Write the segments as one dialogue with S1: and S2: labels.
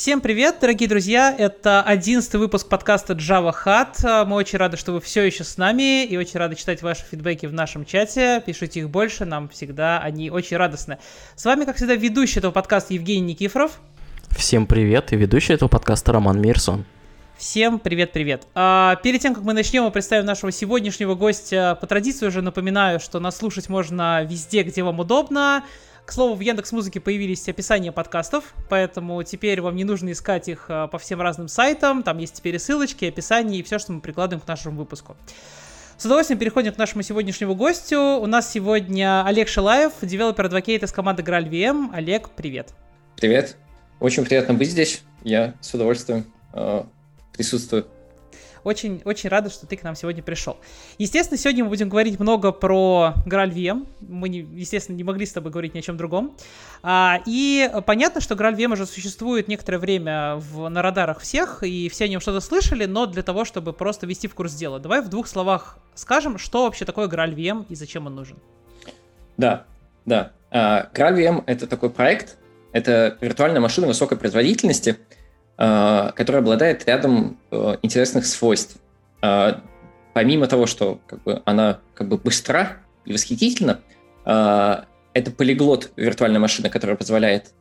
S1: Всем привет, дорогие друзья! Это одиннадцатый выпуск подкаста Java Hat. Мы очень рады, что вы все еще с нами и очень рады читать ваши фидбэки в нашем чате. Пишите их больше, нам всегда они очень радостны. С вами, как всегда, ведущий этого подкаста Евгений Никифоров.
S2: Всем привет и ведущий этого подкаста Роман Мирсон.
S1: Всем привет-привет. А, перед тем, как мы начнем, мы представим нашего сегодняшнего гостя. По традиции уже напоминаю, что нас слушать можно везде, где вам удобно. К слову, в Яндекс Музыке появились описания подкастов, поэтому теперь вам не нужно искать их а, по всем разным сайтам. Там есть теперь и ссылочки, и описания, и все, что мы прикладываем к нашему выпуску. С удовольствием переходим к нашему сегодняшнему гостю. У нас сегодня Олег Шилаев, developer advocate из команды GraalVM. Олег, привет.
S3: Привет. Очень приятно быть здесь. Я с удовольствием э, присутствую.
S1: Очень, очень рада, что ты к нам сегодня пришел. Естественно, сегодня мы будем говорить много про GraalVM. Мы, не, естественно, не могли с тобой говорить ни о чем другом. А, и понятно, что GraalVM уже существует некоторое время в, на радарах всех, и все о нем что-то слышали, но для того, чтобы просто ввести в курс дела. Давай в двух словах скажем, что вообще такое GraalVM и зачем он нужен.
S3: Да, да. Uh, GraalVM — это такой проект, это виртуальная машина высокой производительности — Э, которая обладает рядом э, интересных свойств. Э, помимо того, что как бы, она как бы быстра и восхитительна, это полиглот виртуальной машины, которая позволяет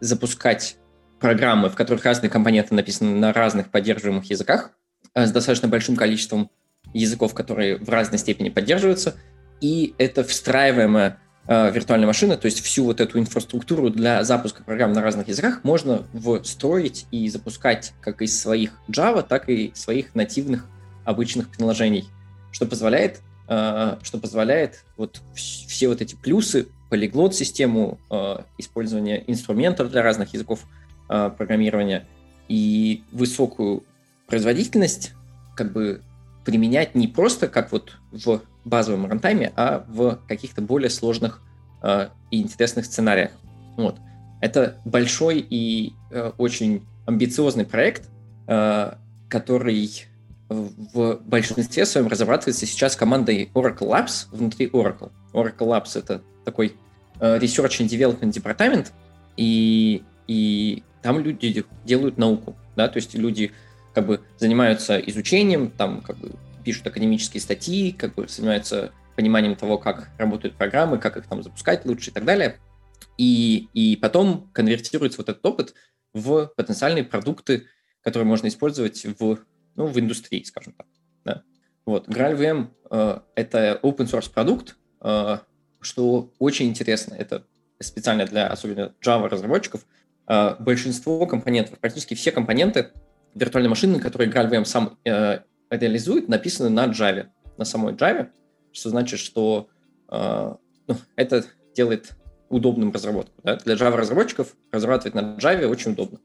S3: запускать программы, в которых разные компоненты написаны на разных поддерживаемых языках, с достаточно большим количеством языков, которые в разной степени поддерживаются, и это встраиваемая виртуальной машины, то есть всю вот эту инфраструктуру для запуска программ на разных языках можно встроить и запускать как из своих Java, так и своих нативных обычных приложений, что позволяет, э, что позволяет вот все вот эти плюсы, полиглот систему, э, использование инструментов для разных языков э, программирования и высокую производительность как бы применять не просто как вот в базовом рантайме, а в каких-то более сложных э, и интересных сценариях. Вот. Это большой и э, очень амбициозный проект, э, который в большинстве своем разрабатывается сейчас командой Oracle Labs внутри Oracle. Oracle Labs — это такой э, Research and Development департамент, и, и там люди делают науку, да, то есть люди как бы занимаются изучением, там как бы пишут академические статьи, как бы занимаются пониманием того, как работают программы, как их там запускать лучше и так далее. И, и потом конвертируется вот этот опыт в потенциальные продукты, которые можно использовать в, ну, в индустрии, скажем так. Да. Вот. GraalVM э, — это open source продукт, э, что очень интересно. Это специально для особенно Java разработчиков. Э, большинство компонентов, практически все компоненты виртуальной машины, которые GraalVM сам э, реализует, написаны на Java, на самой Java, что значит, что э, ну, это делает удобным разработку. Да? Для Java-разработчиков разрабатывать на Java очень удобно.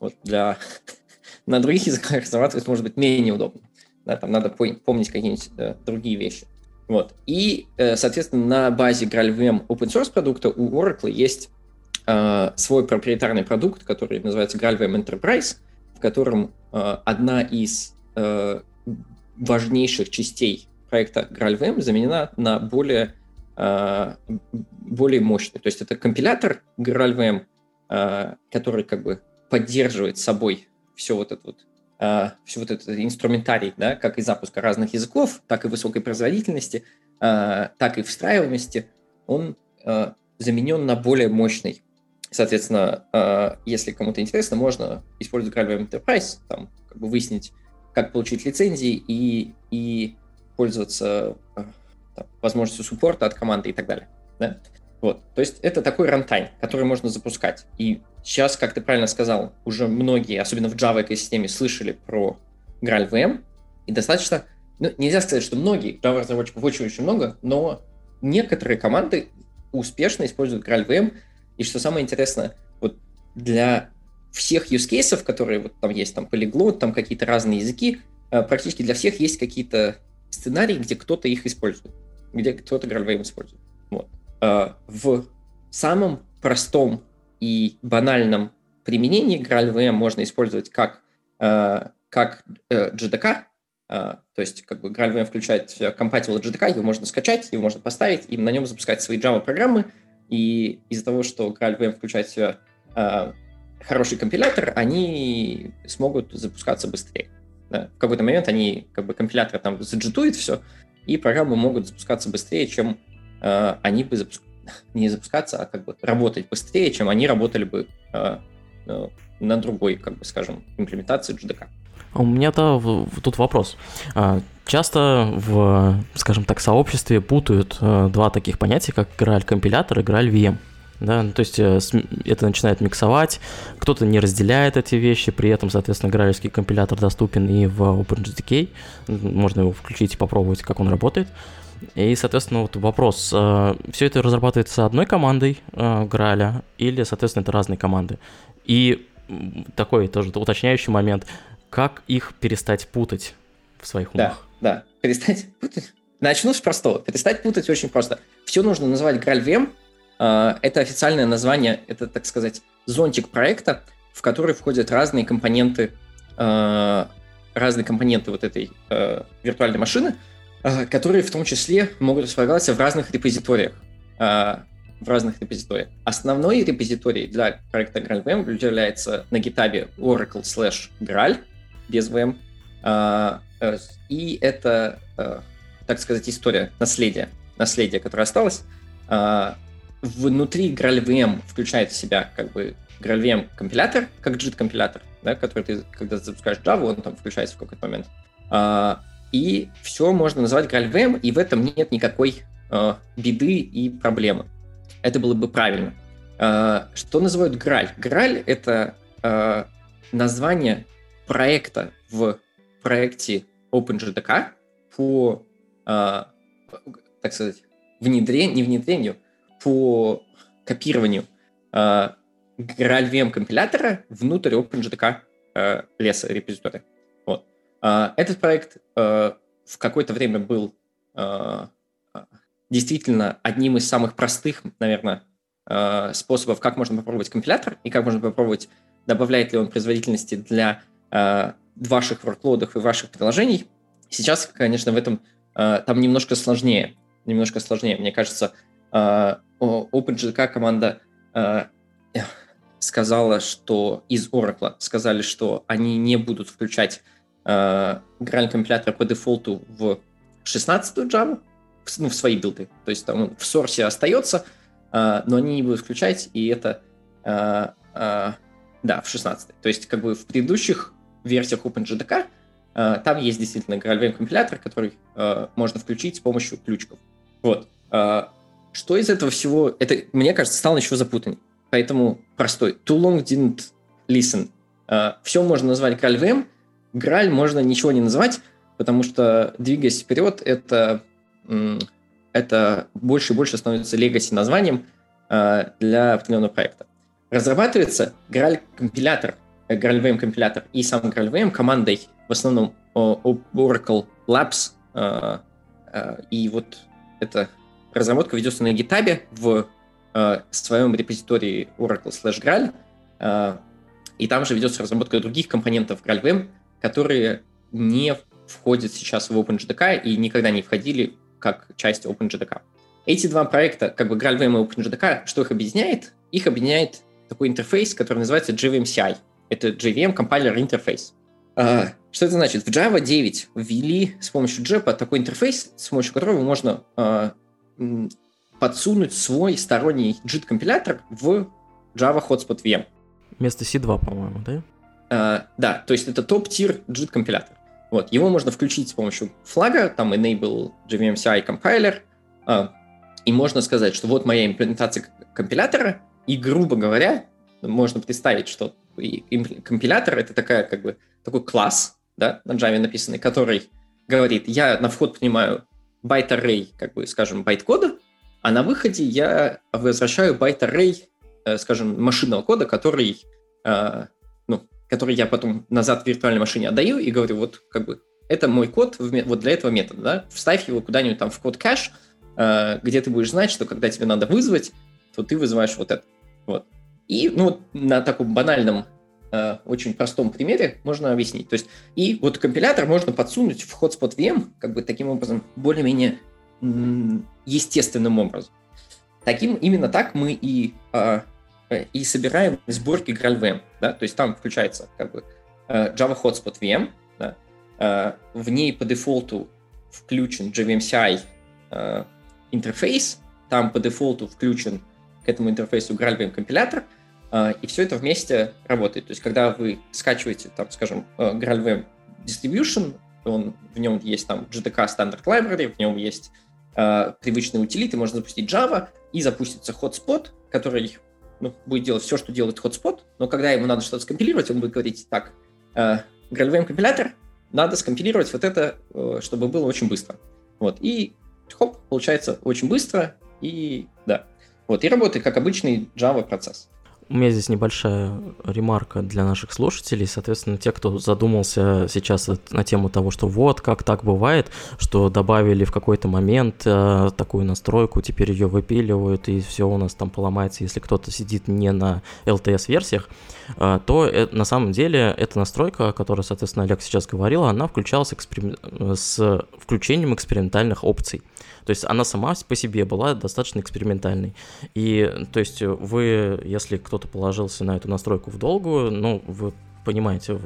S3: Вот для на других языках разрабатывать может быть менее удобно. Да, там надо помнить какие-нибудь э, другие вещи. Вот. И, э, соответственно, на базе GraalVM open source продукта у Oracle есть э, свой проприетарный продукт, который называется GraalVM Enterprise, котором э, одна из э, важнейших частей проекта GraalVM заменена на более, э, более мощный. То есть это компилятор GraalVM, который как бы поддерживает собой все вот это вот все вот этот инструментарий, да, как и запуска разных языков, так и высокой производительности, так и встраиваемости, он заменен на более мощный. Соответственно, если кому-то интересно, можно использовать GraalVM Enterprise, там, как бы выяснить как получить лицензии и, и пользоваться э, там, возможностью суппорта от команды и так далее. Да? Вот. То есть это такой рантайм, который можно запускать. И сейчас, как ты правильно сказал, уже многие, особенно в Java экосистеме, слышали про GraalVM, и достаточно, ну, нельзя сказать, что многие, Java разработчиков очень-очень много, но некоторые команды успешно используют GraalVM, и что самое интересное, вот для всех use cases, которые вот там есть, там полиглот, там какие-то разные языки, э, практически для всех есть какие-то сценарии, где кто-то их использует, где кто-то GraalVM использует. Вот. Э, в самом простом и банальном применении GraalVM можно использовать как, э, как JDK, то есть как бы GraalVM включает compatible JDK, его можно скачать, его можно поставить и на нем запускать свои Java программы. И из-за того, что GraalVM включает в себя хороший компилятор, они смогут запускаться быстрее. Да? В какой-то момент они, как бы, компилятор там заджитует все, и программы могут запускаться быстрее, чем э, они бы запуск... не запускаться, а как бы работать быстрее, чем они работали бы э, э, на другой, как бы, скажем, имплементации JDK.
S2: У меня-то тут вопрос. А, часто в, скажем так, сообществе путают э, два таких понятия, как Graal компилятор и Graal VM. Да, ну, то есть э, это начинает миксовать, кто-то не разделяет эти вещи, при этом, соответственно, гральский компилятор доступен и в OpenJDK, можно его включить и попробовать, как он работает. И, соответственно, вот вопрос, э, все это разрабатывается одной командой Граля или, соответственно, это разные команды? И такой тоже уточняющий момент, как их перестать путать в своих умах?
S3: Да, да, перестать путать. Начну с простого. Перестать путать очень просто. Все нужно называть GraalVM. А, это официальное название, это, так сказать, зонтик проекта, в который входят разные компоненты, а, разные компоненты вот этой а, виртуальной машины, которые в том числе могут располагаться в разных репозиториях в разных репозиториях. Основной репозиторий для проекта GraalVM является на GitHub Oracle slash Graal без VM. Э, и это, э, так сказать, история наследия, наследие, которое осталось. Э, внутри GraalVM включает в себя как бы GraalVM компилятор, как JIT компилятор, да, который ты, когда запускаешь Java, он там включается в какой-то момент. И все можно назвать GraalVM, и в этом нет никакой беды и проблемы. Это было бы правильно. Что называют Граль? Граль — это название проекта в проекте OpenJDK по, uh, так сказать, внедрению, не внедрению, по копированию uh, GraalVM компилятора внутрь OpenJDK uh, леса репозитория. Вот. Uh, этот проект uh, в какое-то время был uh, действительно одним из самых простых, наверное, э, способов, как можно попробовать компилятор и как можно попробовать, добавляет ли он производительности для э, ваших workload и ваших приложений. Сейчас, конечно, в этом э, там немножко сложнее. Немножко сложнее. Мне кажется, OpenJDK команда сказала, что из Oracle сказали, что они не будут включать э, компилятор по дефолту в 16-ю Java, в, ну, в свои билды. То есть там он в сорсе остается, э, но они не будут включать, и это, э, э, да, в 16 То есть как бы в предыдущих версиях OpenJDK э, там есть действительно GraalVM компилятор, который э, можно включить с помощью ключиков. Вот. Э, что из этого всего, это, мне кажется, стало еще запутаннее. Поэтому простой. Too long didn't listen. Все можно назвать GraalVM, Граль можно ничего не называть, потому что, двигаясь вперед, это это больше и больше становится legacy названием для определенного проекта. Разрабатывается Graal компилятор, э, GraalVM компилятор и сам GraalVM командой в основном Oracle Labs. Э, и вот эта разработка ведется на GitHub в своем репозитории Oracle slash Graal. И там же ведется разработка других компонентов GraalVM, которые не входят сейчас в OpenJDK и никогда не входили как часть OpenJDK. Эти два проекта, как бы GraalVM и OpenJDK, что их объединяет? Их объединяет такой интерфейс, который называется JVMCI. Это JVM Compiler Interface. Uh, что это значит? В Java 9 ввели с помощью JEP такой интерфейс, с помощью которого можно uh, подсунуть свой сторонний JIT-компилятор в Java Hotspot VM.
S2: Вместо C2, по-моему, да?
S3: Uh, да, то есть это top-tier JIT-компилятор. Вот, его можно включить с помощью флага, там enable JVMCI compiler, а, и можно сказать, что вот моя имплементация компилятора, и, грубо говоря, можно представить, что компилятор — это такая, как бы, такой класс, да, на Java написанный, который говорит, я на вход принимаю byte array, как бы, скажем, байт-кода, а на выходе я возвращаю байт-аррей, э, скажем, машинного кода, который э, который я потом назад в виртуальной машине отдаю и говорю, вот как бы это мой код вот для этого метода, да, вставь его куда-нибудь там в код кэш, э, где ты будешь знать, что когда тебе надо вызвать, то ты вызываешь вот это. Вот. И ну, на таком банальном, э, очень простом примере можно объяснить. То есть, и вот компилятор можно подсунуть в hotspot VM, как бы таким образом, более-менее естественным образом. Таким, именно так мы и э, э, и собираем сборки GraalVM, да, то есть там включается как бы э, Java Hotspot VM, да, э, в ней по дефолту включен JVMCI интерфейс, там по дефолту включен к этому интерфейсу GraalVM компилятор, и все это вместе работает. То есть, когда вы скачиваете, там, скажем, GraalVM Distribution, он, в нем есть там GTK Standard Library, в нем есть э, привычные утилиты, можно запустить Java, и запустится hotspot, который ну, будет делать все, что делает hotspot, но когда ему надо что-то скомпилировать, он будет говорить, так, э, GraalVM компилятор, надо скомпилировать вот это, э, чтобы было очень быстро. Вот, и хоп, получается очень быстро, и да. Вот, и работает как обычный Java процесс.
S2: У меня здесь небольшая ремарка для наших слушателей. Соответственно, те, кто задумался сейчас на тему того, что вот как так бывает, что добавили в какой-то момент э, такую настройку, теперь ее выпиливают, и все у нас там поломается, если кто-то сидит не на LTS-версиях, э, то э, на самом деле эта настройка, о которой, соответственно, Олег сейчас говорил, она включалась эксперим... с включением экспериментальных опций. То есть она сама по себе была достаточно экспериментальной. И то есть вы, если кто-то положился на эту настройку в долгую, ну, вы понимаете,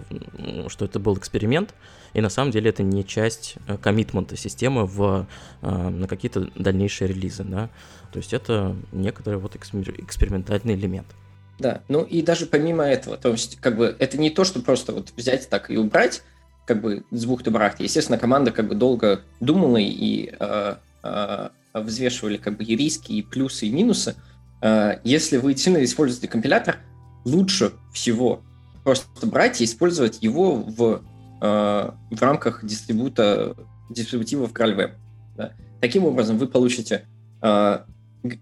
S2: что это был эксперимент, и на самом деле это не часть э, коммитмента системы в, э, на какие-то дальнейшие релизы, да, то есть это некоторый вот экспериментальный элемент.
S3: Да, ну и даже помимо этого, то есть как бы это не то, что просто вот взять так и убрать, как бы с бухты барахты. Естественно, команда как бы долго думала и э, Э, взвешивали как бы и риски, и плюсы, и минусы. Э, если вы сильно используете компилятор, лучше всего просто брать и использовать его в, э, в рамках дистрибута, дистрибутивов GraalVM. Да. Таким образом, вы получите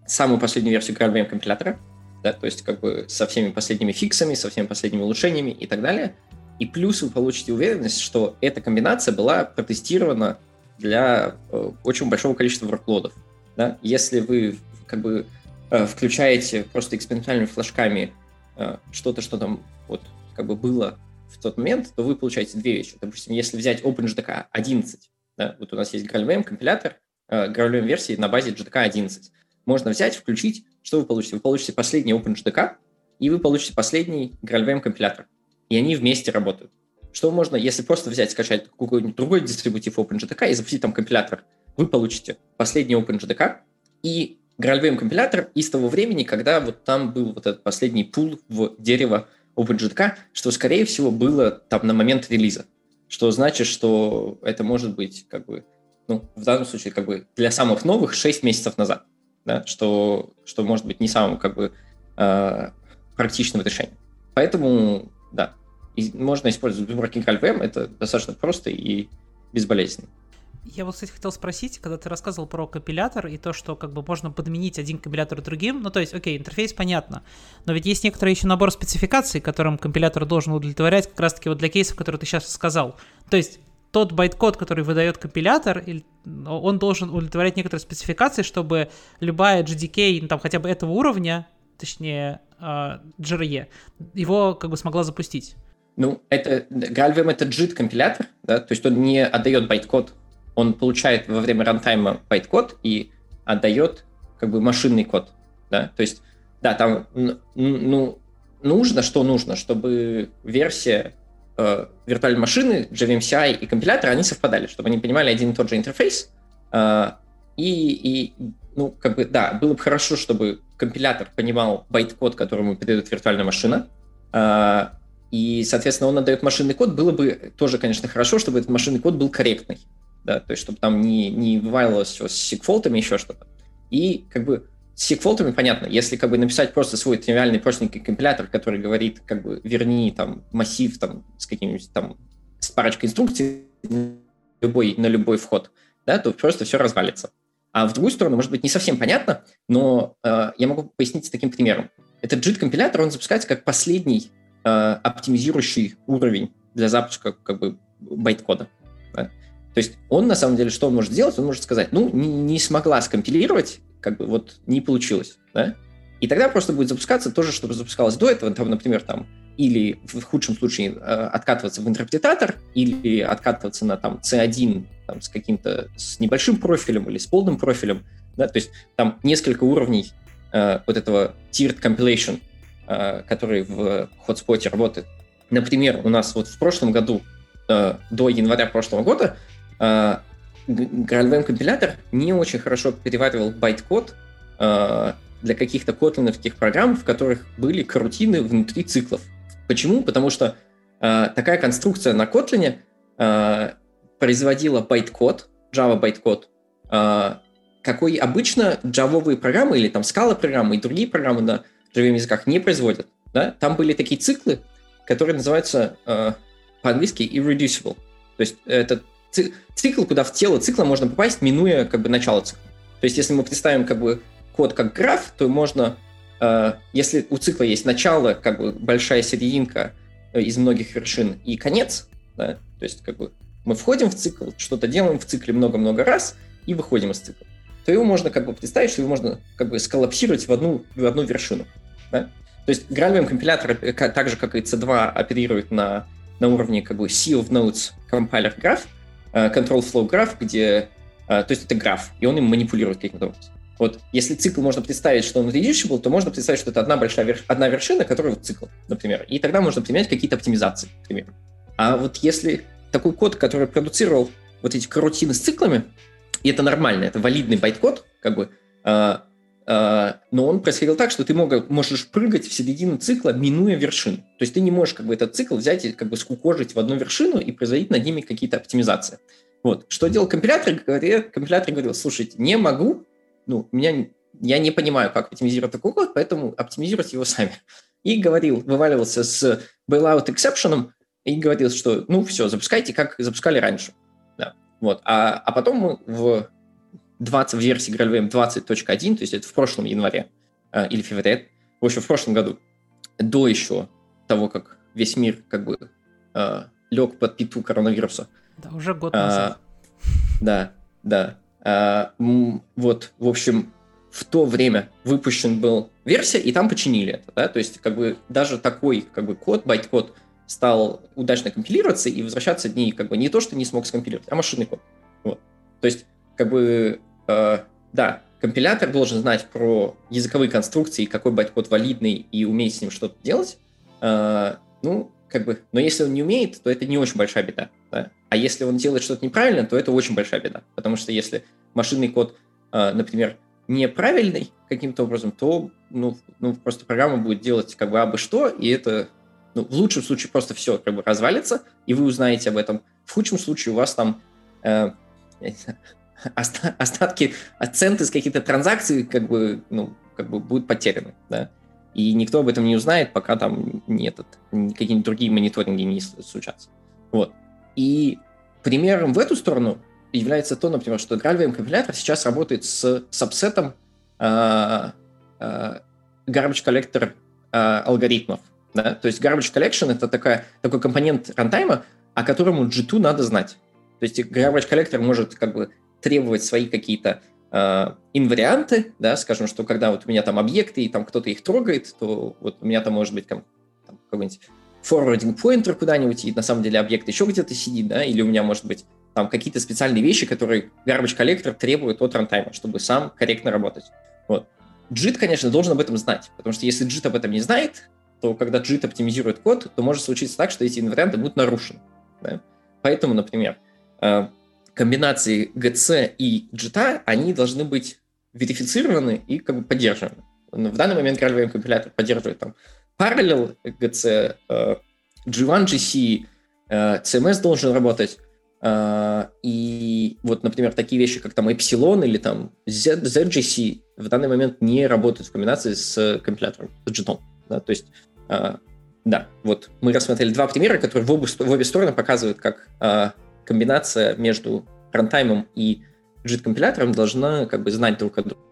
S3: самую последнюю версию GraalVM компилятора, да, то есть как бы со всеми последними фиксами, со всеми последними улучшениями и так далее. И плюс вы получите уверенность, что эта комбинация была протестирована для э, очень большого количества workload. Да? Если вы как бы э, включаете просто экспериментальными флажками э, что-то, что там вот как бы было в тот момент, то вы получаете две вещи. Допустим, если взять OpenJDK 11, да, вот у нас есть GraalVM компилятор, GraalVM версии на базе JDK 11. Можно взять, включить, что вы получите? Вы получите последний OpenJDK, и вы получите последний GraalVM компилятор. И они вместе работают что можно, если просто взять, скачать какой-нибудь другой дистрибутив OpenJDK и запустить там компилятор, вы получите последний OpenJDK и GraalVM компилятор из того времени, когда вот там был вот этот последний пул в дерево OpenJDK, что, скорее всего, было там на момент релиза. Что значит, что это может быть как бы, ну, в данном случае, как бы для самых новых 6 месяцев назад. Да, что, что может быть не самым как бы э, практичным решением. Поэтому, да, и можно использовать GraalVM, это достаточно просто и безболезненно.
S1: Я вот, кстати, хотел спросить, когда ты рассказывал про компилятор и то, что как бы можно подменить один компилятор другим, ну то есть, окей, интерфейс понятно, но ведь есть некоторый еще набор спецификаций, которым компилятор должен удовлетворять как раз-таки вот для кейсов, которые ты сейчас сказал. То есть тот байт-код, который выдает компилятор, он должен удовлетворять некоторые спецификации, чтобы любая JDK, ну, там хотя бы этого уровня, точнее, uh, JRE, его как бы смогла запустить.
S3: Ну, это GraalVM это JIT компилятор, да, то есть он не отдает байт-код, он получает во время рантайма байт-код и отдает как бы машинный код, да, то есть, да, там, ну, нужно, что нужно, чтобы версия э, виртуальной машины, JVMCI и компилятор, они совпадали, чтобы они понимали один и тот же интерфейс, э, и, и, ну, как бы, да, было бы хорошо, чтобы компилятор понимал байт-код, которому передает виртуальная машина, э, и, соответственно, он отдает машинный код, было бы тоже, конечно, хорошо, чтобы этот машинный код был корректный, да, то есть чтобы там не, не вываливалось все с segfault ами, еще что-то. И как бы с segfault ами понятно, если как бы написать просто свой тривиальный простенький компилятор, который говорит, как бы, верни там массив там с каким-нибудь там, с парочкой инструкций любой, на любой вход, да, то просто все развалится. А в другую сторону, может быть, не совсем понятно, но э, я могу пояснить с таким примером. Этот JIT-компилятор, он запускается как последний Э, оптимизирующий уровень для запуска как бы байт-кода. Да? То есть он на самом деле что он может сделать? Он может сказать, ну, не, не смогла скомпилировать, как бы вот не получилось, да? И тогда просто будет запускаться то же, что запускалось до этого, там, например, там, или в худшем случае э, откатываться в интерпретатор, или откатываться на там C1 там, с каким-то с небольшим профилем или с полным профилем, да, то есть там несколько уровней э, вот этого tiered compilation который в HotSpot е работает. Например, у нас вот в прошлом году, до января прошлого года, GraalVM компилятор не очень хорошо переваривал байт-код для каких-то Kotlin овских программ, в которых были корутины внутри циклов. Почему? Потому что э, такая конструкция на Kotlin э, производила байт-код, Java байт-код, э, какой обычно джавовые программы или там Scala программы и другие программы на Java языках не производят. Да? Там были такие циклы, которые называются э, по-английски irreducible. То есть это цикл, куда в тело цикла можно попасть, минуя как бы начало цикла. То есть если мы представим как бы код как граф, то можно, э, если у цикла есть начало, как бы большая серединка э, из многих вершин и конец, да, то есть как бы мы входим в цикл, что-то делаем в цикле много-много раз и выходим из цикла, то его можно как бы представить, что его можно как бы сколлапсировать в одну, в одну вершину. Да? То есть GraalVM компилятор, э, так же как и C2, оперирует на, на уровне как бы C of Nodes compiler graph, control flow graph, где, то есть это граф, и он им манипулирует каким-то образом. Вот если цикл можно представить, что он reducible, то можно представить, что это одна большая верш... одна вершина, которая вот цикл, например. И тогда можно применять какие-то оптимизации, например. А вот если такой код, который продуцировал вот эти корутины с циклами, и это нормально, это валидный байт-код, как бы, э, э, но он происходил так, что ты мог, можешь прыгать в середину цикла, минуя вершину. То есть ты не можешь как бы этот цикл взять и как бы скукожить в одну вершину и производить над ними какие-то оптимизации. Вот. Что делал компилятор? Компилятор говорил, слушайте, не могу, ну, меня, я не понимаю, как оптимизировать такой код, поэтому оптимизируйте его сами. И говорил, вываливался с bailout exception и говорил, что ну все, запускайте, как запускали раньше. Да. Вот. А, а потом в 20, в версии GraalVM 20.1, то есть это в прошлом январе э, или феврале, в общем, в прошлом году, до еще того, как весь мир как бы э, лег под пету коронавируса.
S1: Да, уже год назад.
S3: А, да, да. А, вот, в общем, в то время выпущен был версия, и там починили это, да, то есть как бы даже такой как бы код, байт-код стал удачно компилироваться и возвращаться не как бы не то, что не смог скомпилировать, а машинный код. Вот. То есть как бы э, да, компилятор должен знать про языковые конструкции, какой байт-код валидный и уметь с ним что-то делать. Э, ну, как бы, но если он не умеет, то это не очень большая беда. Да? А если он делает что-то неправильно, то это очень большая беда. Потому что если машинный код, а, например, неправильный каким-то образом, то ну, ну, просто программа будет делать как бы абы что, и это ну, в лучшем случае просто все как бы развалится, и вы узнаете об этом. В худшем случае у вас там э, остатки, центы с каких-то транзакций как бы, ну, как бы будут потеряны, да. И никто об этом не узнает, пока там не этот, какие-нибудь другие мониторинги не случатся. Вот. И примером в эту сторону является то, например, что GraalVM компилятор сейчас работает с сабсетом э, э, garbage collector э, алгоритмов. Да? То есть garbage collection это такая, такой компонент рантайма, о котором G2 надо знать. То есть garbage collector может как бы требовать свои какие-то э, инварианты, да, скажем, что когда вот у меня там объекты, и там кто-то их трогает, то вот у меня там может быть там, какой-нибудь forwarding pointer куда-нибудь, и на самом деле объект еще где-то сидит, да, или у меня может быть там какие-то специальные вещи, которые garbage коллектор требует от рантайма, чтобы сам корректно работать. Вот. JIT, конечно, должен об этом знать, потому что если JIT об этом не знает, то когда JIT оптимизирует код, то может случиться так, что эти инварианты будут нарушены. Да? Поэтому, например, э, комбинации GC и JIT, они должны быть верифицированы и как бы поддержаны. В данный момент GraalVM компилятор поддерживает там Parallel GC, э, G1 GC, э, CMS должен работать, э, и вот, например, такие вещи, как там Epsilon или там ZGC в данный момент не работают в комбинации с компилятором, с JIT. Да? То есть, да, вот мы рассмотрели два примера, которые в обе, в обе стороны показывают, как комбинация между рантаймом и JIT-компилятором должна как бы знать друг от друга.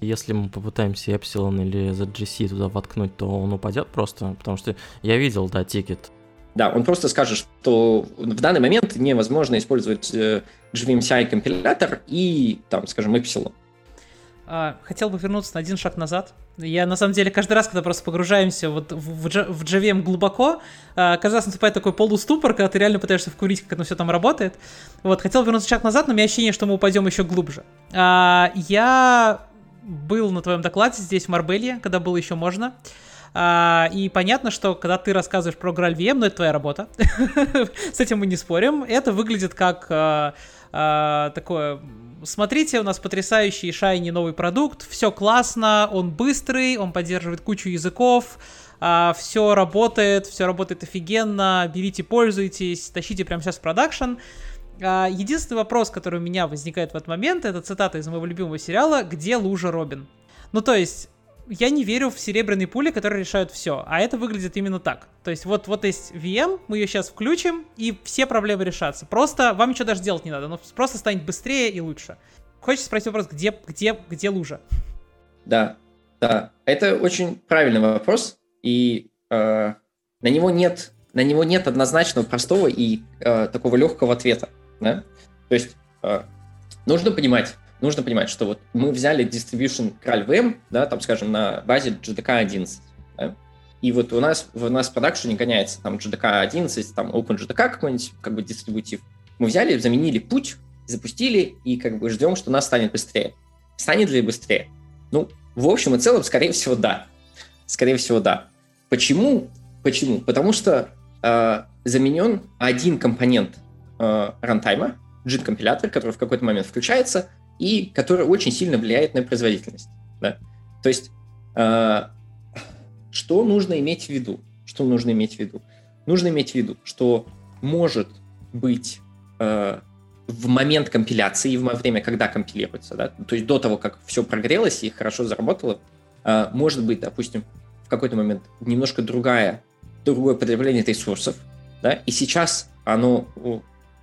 S2: Если мы попытаемся Epsilon или ZGC туда воткнуть, то он упадет просто, потому что я видел, да, тикет.
S3: Да, он просто скажет, что в данный момент невозможно использовать э, GVMCI компилятор и, там, скажем, Epsilon.
S1: А, хотел бы вернуться на один шаг назад. Я, на самом деле, каждый раз, когда просто погружаемся вот в, в, в JVM глубоко, а, каждый раз наступает такой полуступор, когда ты реально пытаешься вкурить, как это все там работает. Вот, хотел вернуться шаг назад, но у меня ощущение, что мы упадем еще глубже. А, я был на твоем докладе здесь, в Марбелье, когда было еще можно. И понятно, что когда ты рассказываешь про GraalVM, ну это твоя работа, с этим мы не спорим, это выглядит как такое смотрите, у нас потрясающий шайни новый продукт, все классно, он быстрый, он поддерживает кучу языков, а, все работает, все работает офигенно, берите, пользуйтесь, тащите прямо сейчас в продакшн. А, единственный вопрос, который у меня возникает в этот момент, это цитата из моего любимого сериала «Где лужа Робин?». Ну, то есть, я не верю в серебряные пули, которые решают все, а это выглядит именно так. То есть вот, вот есть VM, мы ее сейчас включим, и все проблемы решатся. Просто вам ничего даже делать не надо, но просто станет быстрее и лучше. Хочется спросить вопрос, где, где, где лужа?
S3: Да, да, это очень правильный вопрос, и э, на него нет на него нет однозначного простого и э, такого легкого ответа. Да? То есть э, нужно понимать, нужно понимать, что вот мы взяли distribution CralVM, да, там, скажем, на базе JDK 11, да? и вот у нас, у нас в продакшене гоняется там JDK 11, там OpenJDK какой-нибудь, как бы дистрибутив. Мы взяли, заменили путь, запустили, и как бы ждем, что у нас станет быстрее. Станет ли быстрее? Ну, в общем и целом, скорее всего, да. Скорее всего, да. Почему? Почему? Потому что э, заменен один компонент э, рантайма, JIT-компилятор, который в какой-то момент включается, и который очень сильно влияет на производительность. Да? То есть, э, что нужно иметь в виду? Что нужно иметь в виду? Нужно иметь в виду, что может быть э, в момент компиляции, во время, когда компилируется, да, то есть до того, как все прогрелось и хорошо заработало, э, может быть, допустим, в какой-то момент немножко другая, другое потребление ресурсов, да, и сейчас оно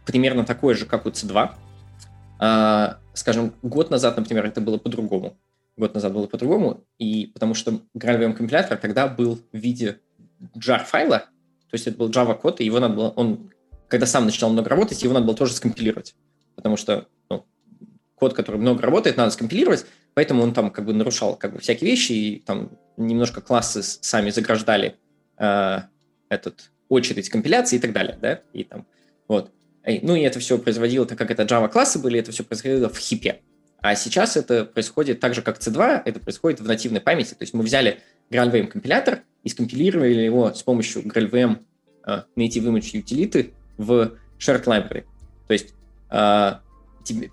S3: примерно такое же, как у C2. Скажем, год назад, например, это было по-другому. Год назад было по-другому, и потому что GraalVM компилятор тогда был в виде jar файла, то есть это был Java код, и его надо было, он, когда сам начинал много работать, его надо было тоже скомпилировать, потому что ну, код, который много работает, надо скомпилировать, поэтому он там как бы нарушал как бы всякие вещи, и там немножко классы сами заграждали э, этот очередь компиляции и так далее, да, и там, вот. Ну и это все производило, так как это Java классы были, это все происходило в хипе. А сейчас это происходит так же, как C2, это происходит в нативной памяти. То есть мы взяли GraalVM компилятор и скомпилировали его с помощью GraalVM uh, Native Image Utility в Shared Library. То есть uh,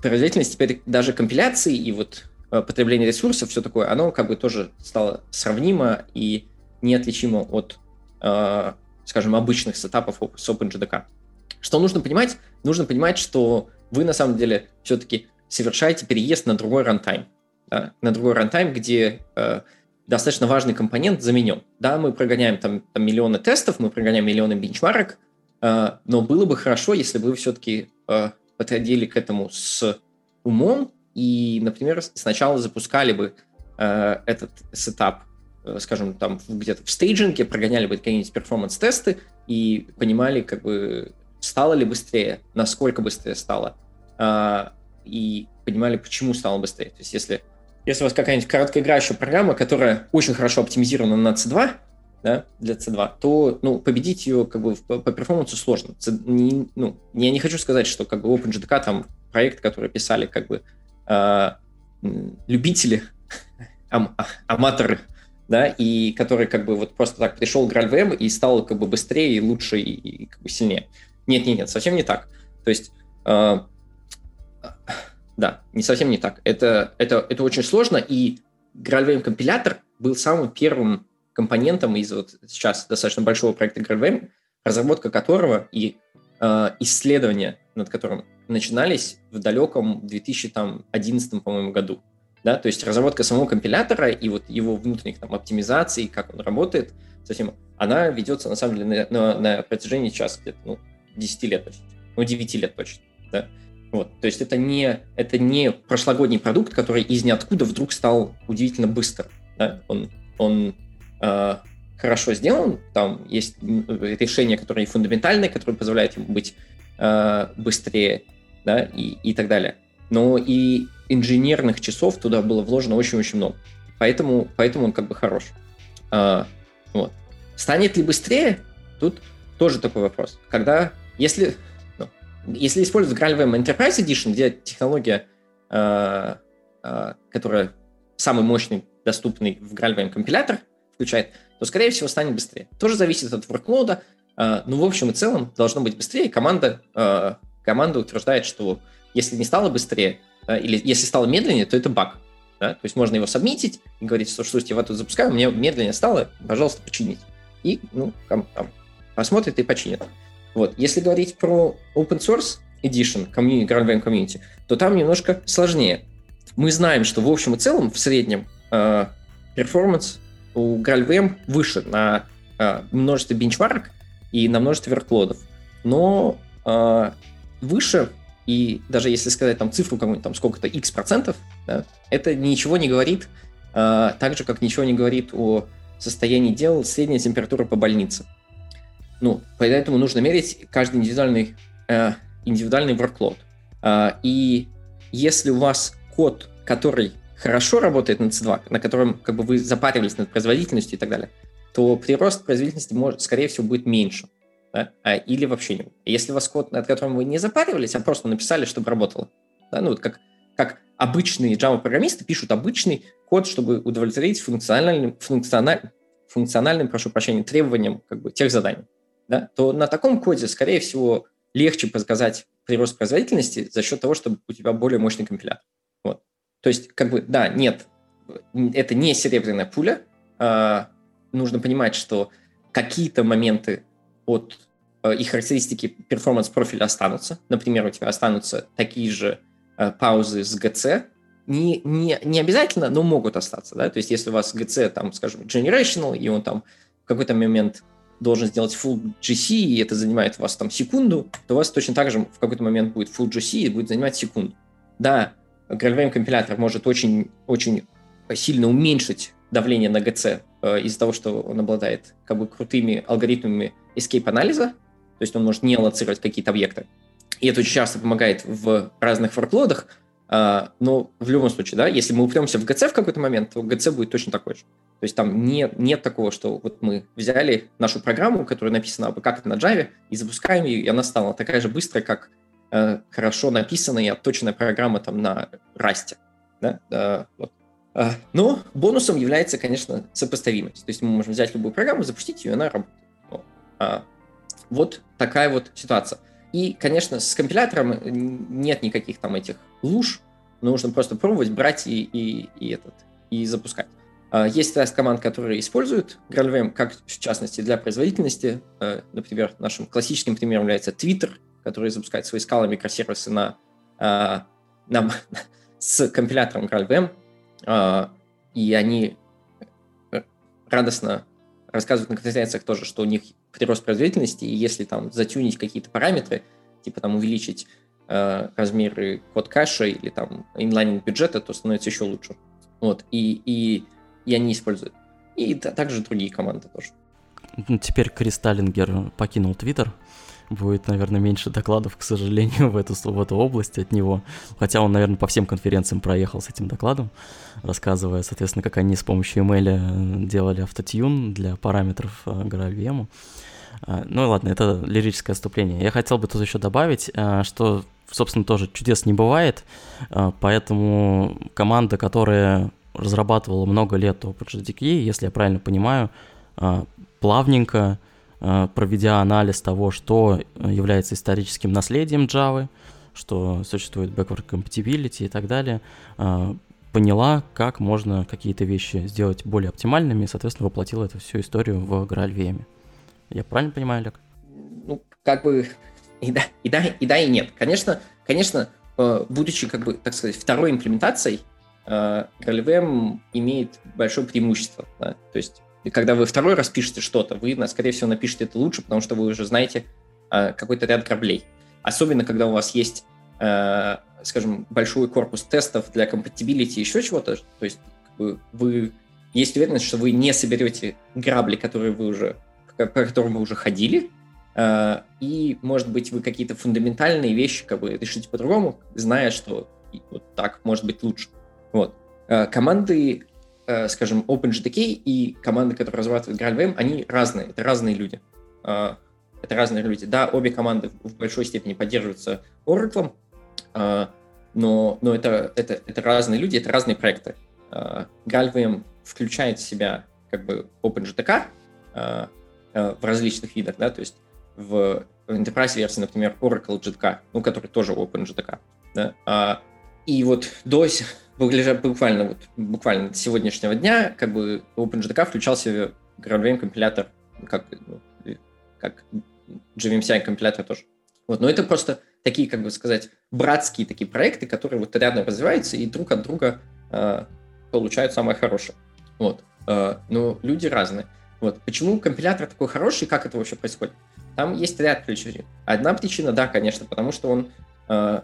S3: производительность теперь даже компиляции и вот uh, потребление ресурсов, все такое, оно как бы тоже стало сравнимо и неотличимо от, uh, скажем, обычных сетапов с OpenJDK. Что нужно понимать? Нужно понимать, что вы на самом деле все-таки совершаете переезд на другой рантайм. Да? На другой runtime, где э, достаточно важный компонент заменен. Да, мы прогоняем там, там миллионы тестов, мы прогоняем миллионы бенчмарок, э, но было бы хорошо, если бы вы все-таки э, подходили к этому с умом и, например, сначала запускали бы э, этот setup, э, скажем, там где-то в staging е, прогоняли бы какие-нибудь performance-тесты и понимали, как бы, стало ли быстрее, насколько быстрее стало, а, и понимали, почему стало быстрее. То есть если, если у вас какая-нибудь короткоиграющая программа, которая очень хорошо оптимизирована на C2, да, для C2, то ну, победить ее как бы по, по перформансу сложно. C, не, ну, я не хочу сказать, что как бы OpenJDK там проект, который писали как бы э, любители, ам, аматоры, да, и который как бы вот просто так пришел GraalVM и стал как бы быстрее и лучше и, и как бы сильнее. Нет, нет, нет, совсем не так. То есть, э, да, не совсем не так. Это, это, это очень сложно, и GraalVM компилятор был самым первым компонентом из вот сейчас достаточно большого проекта GraalVM, разработка которого и э, исследования над которым начинались в далеком 2011, по-моему, году. Да, то есть разработка самого компилятора и вот его внутренних там оптимизаций, как он работает, совсем, она ведется на самом деле на, на, на протяжении сейчас где-то ну, 10 лет ну 9 лет точно, да. Вот, то есть это не, это не прошлогодний продукт, который из ниоткуда вдруг стал удивительно быстро. Да? Он, он э, хорошо сделан, там есть решения, которые фундаментальные, которые позволяют ему быть э, быстрее, да, и, и так далее. Но и инженерных часов туда было вложено очень-очень много. Поэтому, поэтому он как бы хорош. Э, вот. Станет ли быстрее? Тут тоже такой вопрос. Когда если, ну, если использовать GraalVM Enterprise Edition, где технология, э, э, которая самый мощный, доступный в GraalVM компилятор включает, то, скорее всего, станет быстрее. Тоже зависит от workload, но в общем и целом должно быть быстрее. Команда, команда утверждает, что если не стало быстрее, или если стало медленнее, то это баг. Да? То есть можно его сабмитить и говорить, что слушайте, я тут запускаю, мне медленнее стало, пожалуйста, почините. И, ну, там, там посмотрит и починит. Вот. Если говорить про open source edition, community, GraalVM community, то там немножко сложнее. Мы знаем, что в общем и целом, в среднем, э, перформанс у GraalVM выше на э, множестве бенчмарок и на множестве верклодов. Но э, выше и даже если сказать там цифру какую-нибудь, там сколько-то x процентов, да, это ничего не говорит, э, так же, как ничего не говорит о состоянии дел средняя температура по больнице. Ну, поэтому нужно мерить каждый индивидуальный, э, индивидуальный workload. Э, и если у вас код, который хорошо работает на C2, на котором как бы вы запаривались над производительностью и так далее, то прирост производительности, может, скорее всего, будет меньше да, а, или вообще не. Если у вас код, над которым вы не запаривались, а просто написали, чтобы работало, да, ну вот как, как обычные Java-программисты пишут обычный код, чтобы удовлетворить функциональным, функциональ, функциональным, прошу прощения, требованиям как бы, тех заданий, да, то на таком коде, скорее всего, легче показать прирост производительности за счет того, чтобы у тебя более мощный компилятор. Вот. То есть, как бы, да, нет, это не серебряная пуля. А, нужно понимать, что какие-то моменты от э, их характеристики перформанс-профиля останутся. Например, у тебя останутся такие же э, паузы с GC. Не, не, не обязательно, но могут остаться. Да? То есть если у вас GC, там, скажем, generational, и он там в какой-то момент должен сделать full GC, и это занимает вас там секунду, то у вас точно так же в какой-то момент будет full GC и будет занимать секунду. Да, GraalVM компилятор может очень, очень сильно уменьшить давление на GC э, из-за того, что он обладает как бы крутыми алгоритмами escape-анализа, то есть он может не лоцировать какие-то объекты. И это очень часто помогает в разных ворклодах, а, но в любом случае, да, если мы упремся в GC в какой-то момент, то GC будет точно такой же. То есть там не, нет такого, что вот мы взяли нашу программу, которая написана как на Java, и запускаем ее, и она стала такая же быстрая, как э, хорошо написанная и отточенная программа там на Rust. Да? Э, вот. э, но бонусом является, конечно, сопоставимость. То есть мы можем взять любую программу, запустить ее, и она работает. А, вот такая вот ситуация. И, конечно, с компилятором нет никаких там этих луж, нужно просто пробовать, брать и, и, и, этот, и запускать. А, есть тест команд, которые используют GraalVM, как в частности для производительности. А, например, нашим классическим примером является Twitter, который запускает свои скалы микросервисы на, на, с компилятором GraalVM, и они радостно рассказывают на конференциях тоже, что у них прирост производительности, и если там затюнить какие-то параметры, типа там увеличить размеры код кэша или там инлайнинг бюджета, то становится еще лучше. Вот, и, и, и они используют. И также другие команды тоже.
S2: Теперь Кристаллингер покинул Твиттер, будет, наверное, меньше докладов, к сожалению, в эту, в эту область от него. Хотя он, наверное, по всем конференциям проехал с этим докладом, рассказывая, соответственно, как они с помощью email делали автотюн для параметров э, GraalVM. Э, ну ладно, это лирическое отступление. Я хотел бы тут еще добавить, э, что, собственно, тоже чудес не бывает, поэтому команда, которая разрабатывала много лет OpenJDK, если я правильно понимаю, плавненько Э, проведя анализ того, что является историческим наследием Java, что существует backward compatibility и так далее, э, поняла, как можно какие-то вещи сделать более оптимальными, и, соответственно, воплотила эту всю историю в GraalVM. Я правильно понимаю, Олег?
S3: Ну, как бы и да, и да, и да, и нет. Конечно, конечно, э, будучи, как бы, так сказать, второй имплементацией, GraalVM имеет большое преимущество. Да? То есть и когда вы второй раз пишете что-то, вы, скорее всего, напишете это лучше, потому что вы уже знаете э, какой-то ряд кораблей. Особенно, когда у вас есть, э, скажем, большой корпус тестов для compatibility, еще чего-то. То есть вы есть уверенность, что вы не соберете грабли, которые вы уже, по которым вы уже ходили, э, и, может быть, вы какие-то фундаментальные вещи как бы решите по-другому, зная, что вот так может быть лучше. Вот. Э, команды Э, скажем, OpenGTK и команды, которые разрабатывают GraalVM, они разные, это разные люди. А, это разные люди. Да, обе команды в большой степени поддерживаются Oracle, но, но это, это, это разные люди, это разные проекты. GraalVM включает в себя как бы OpenJDK э, э, в различных видах, да, то есть в Enterprise версии, например, Oracle JDK, ну, который тоже OpenJDK, да, а, и вот до буквально вот буквально до сегодняшнего дня как бы OpenJDK включал в GraalVM компилятор как, ну, как JVMCI компилятор тоже. Вот, но это просто такие, как бы сказать, братские такие проекты, которые вот рядом развиваются и друг от друга э, получают самое хорошее. Вот. Э, но люди разные. Вот. Почему компилятор такой хороший, как это вообще происходит? Там есть ряд причин. Одна причина, да, конечно, потому что он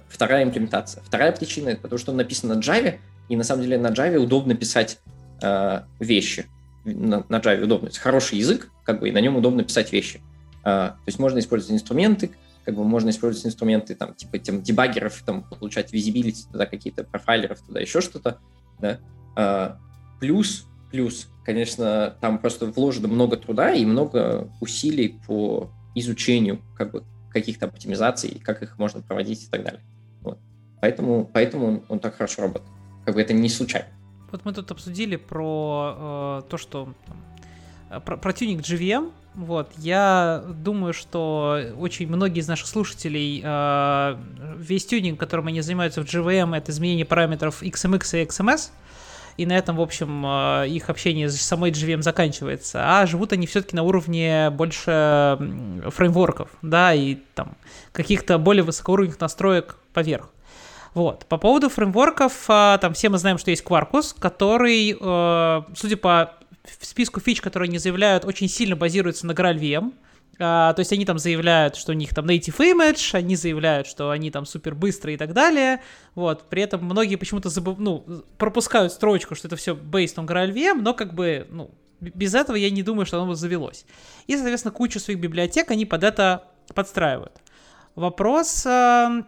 S3: вторая имплементация. Вторая причина, это потому что он написан на Java, и на самом деле на Java удобно писать э, вещи. На, на Java удобно. Это хороший язык, как бы, и на нем удобно писать вещи. Э, то есть можно использовать инструменты, как бы можно использовать инструменты, там, типа, тем дебаггеров, там, получать визибилити, туда какие-то профайлеров, туда еще что-то, да. А, плюс, плюс, конечно, там просто вложено много труда и много усилий по изучению, как бы, каких-то оптимизаций, как их можно проводить и так далее. Вот. Поэтому, поэтому он, он так хорошо работает. Как бы это не случайно.
S1: Вот мы тут обсудили про э, то, что там, про, про тюнинг GVM, вот, я думаю, что очень многие из наших слушателей э, весь тюнинг, которым они занимаются в GVM, это изменение параметров XMX и XMS, и на этом, в общем, э, их общение с самой GVM заканчивается, а живут они все-таки на уровне больше фреймворков, да, и там каких-то более высокоуровневых настроек поверх. Вот. По поводу фреймворков, э, там все мы знаем, что есть Quarkus, который, э, судя по списку фич, которые они заявляют, очень сильно базируется на GraalVM. А, то есть они там заявляют, что у них там native image, они заявляют, что они там супер быстрые и так далее. Вот. При этом многие почему-то забыв... ну, пропускают строчку, что это все based on GraalVM, но как бы, ну, без этого я не думаю, что оно бы завелось. И, соответственно, кучу своих библиотек они под это подстраивают. Вопрос, э,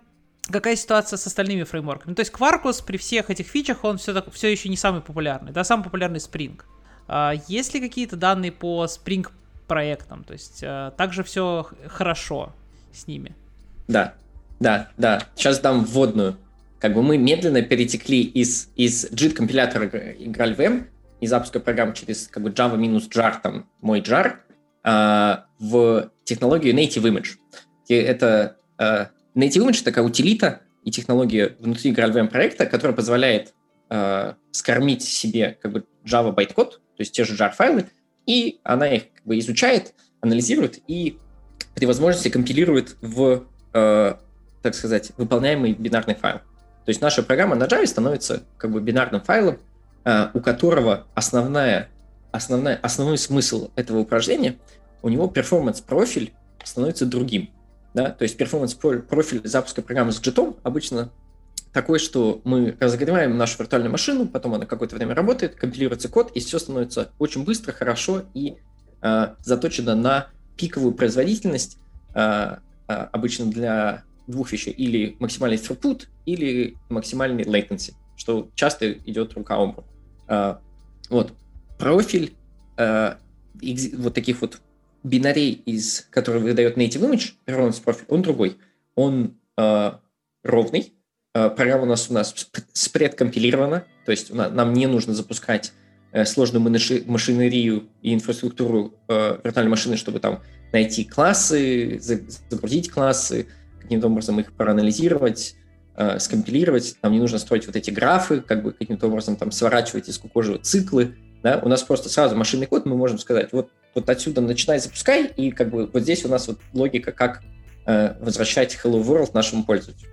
S1: какая ситуация с остальными фреймворками? То есть Quarkus при всех этих фичах, он все, так, все еще не самый популярный. Да, самый популярный Spring. А, есть ли какие-то данные по Spring проектам? То есть а, также все хорошо с ними?
S3: Да, да, да. Сейчас дам вводную. Как бы мы медленно перетекли из, из JIT-компилятора играли в M, из запуска программ через как бы Java минус jar, там, мой jar, а, в технологию Native Image. И это а, Native Image такая утилита и технология внутри GraalVM проекта, которая позволяет а, скормить себе как бы Java байткод, то есть те же jar-файлы, и она их как бы изучает, анализирует и при возможности компилирует в, э, так сказать, выполняемый бинарный файл. То есть наша программа на Java становится как бы бинарным файлом, э, у которого основная, основная, основной смысл этого упражнения, у него перформанс-профиль становится другим. Да? То есть перформанс-профиль запуска программы с JIT обычно такой, что мы разогреваем нашу виртуальную машину, потом она какое-то время работает, компилируется код, и все становится очень быстро, хорошо и э, заточено на пиковую производительность, э, обычно для двух вещей, или максимальный throughput, или максимальный latency, что часто идет рука об руку. Э, вот, профиль э, вот таких вот бинарей, из которых выдает native image, performance профиль, он другой. Он э, ровный, программа у нас у нас спредкомпилирована, то есть нам не нужно запускать э, сложную машинерию и инфраструктуру э, виртуальной машины, чтобы там найти классы, загрузить классы, каким-то образом их проанализировать, скомпилировать. Нам не нужно строить вот эти графы, как бы каким-то образом там сворачивать и скукоживать циклы. Да? У нас просто сразу машинный код, мы можем сказать, вот, вот отсюда начинай, запускай, и как бы вот здесь у нас вот логика, как возвращать Hello World нашему пользователю.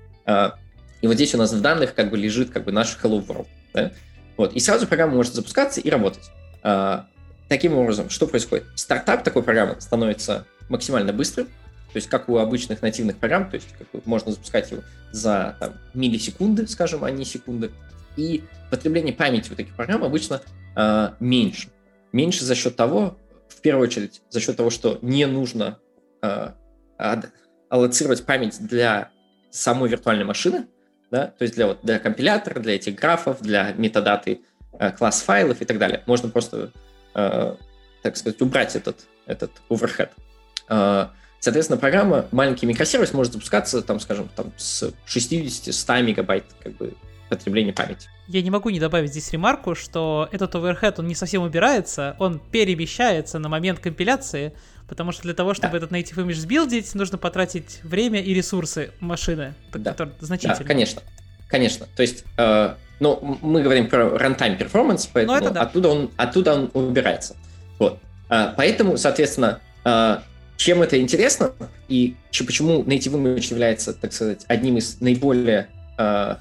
S3: И вот здесь у нас в данных как бы лежит как бы наш Hello World. Да? Вот. И сразу программа может запускаться и работать. А, таким образом, что происходит? Стартап такой программы становится максимально быстрым, то есть как у обычных нативных программ, то есть как можно запускать его за там, миллисекунды, скажем, а не секунды. И потребление памяти у таких программ обычно э, меньше. Меньше за счет того, в первую очередь, за счет того, что не нужно э, аллоцировать память для самой виртуальной машины, да, то есть для, вот, для компилятора, для этих графов, для метадаты э, класс файлов и так далее. Можно просто, э, так сказать, убрать этот, этот overhead. Э, соответственно, программа, маленький микросервис может запускаться, там, скажем, там, с 60-100 мегабайт как бы, потребления памяти.
S1: Я не могу не добавить здесь ремарку, что этот overhead, он не совсем убирается, он перемещается на момент компиляции, потому что для того, чтобы да. этот native image сбилдить, нужно потратить время и ресурсы машины, да. которые значительные.
S3: Да, конечно. Конечно. То есть, э, ну, мы говорим про runtime performance, поэтому да. оттуда, он, оттуда он убирается. Вот. Э, поэтому, соответственно, э, чем это интересно и почему Native Image является, так сказать, одним из наиболее э,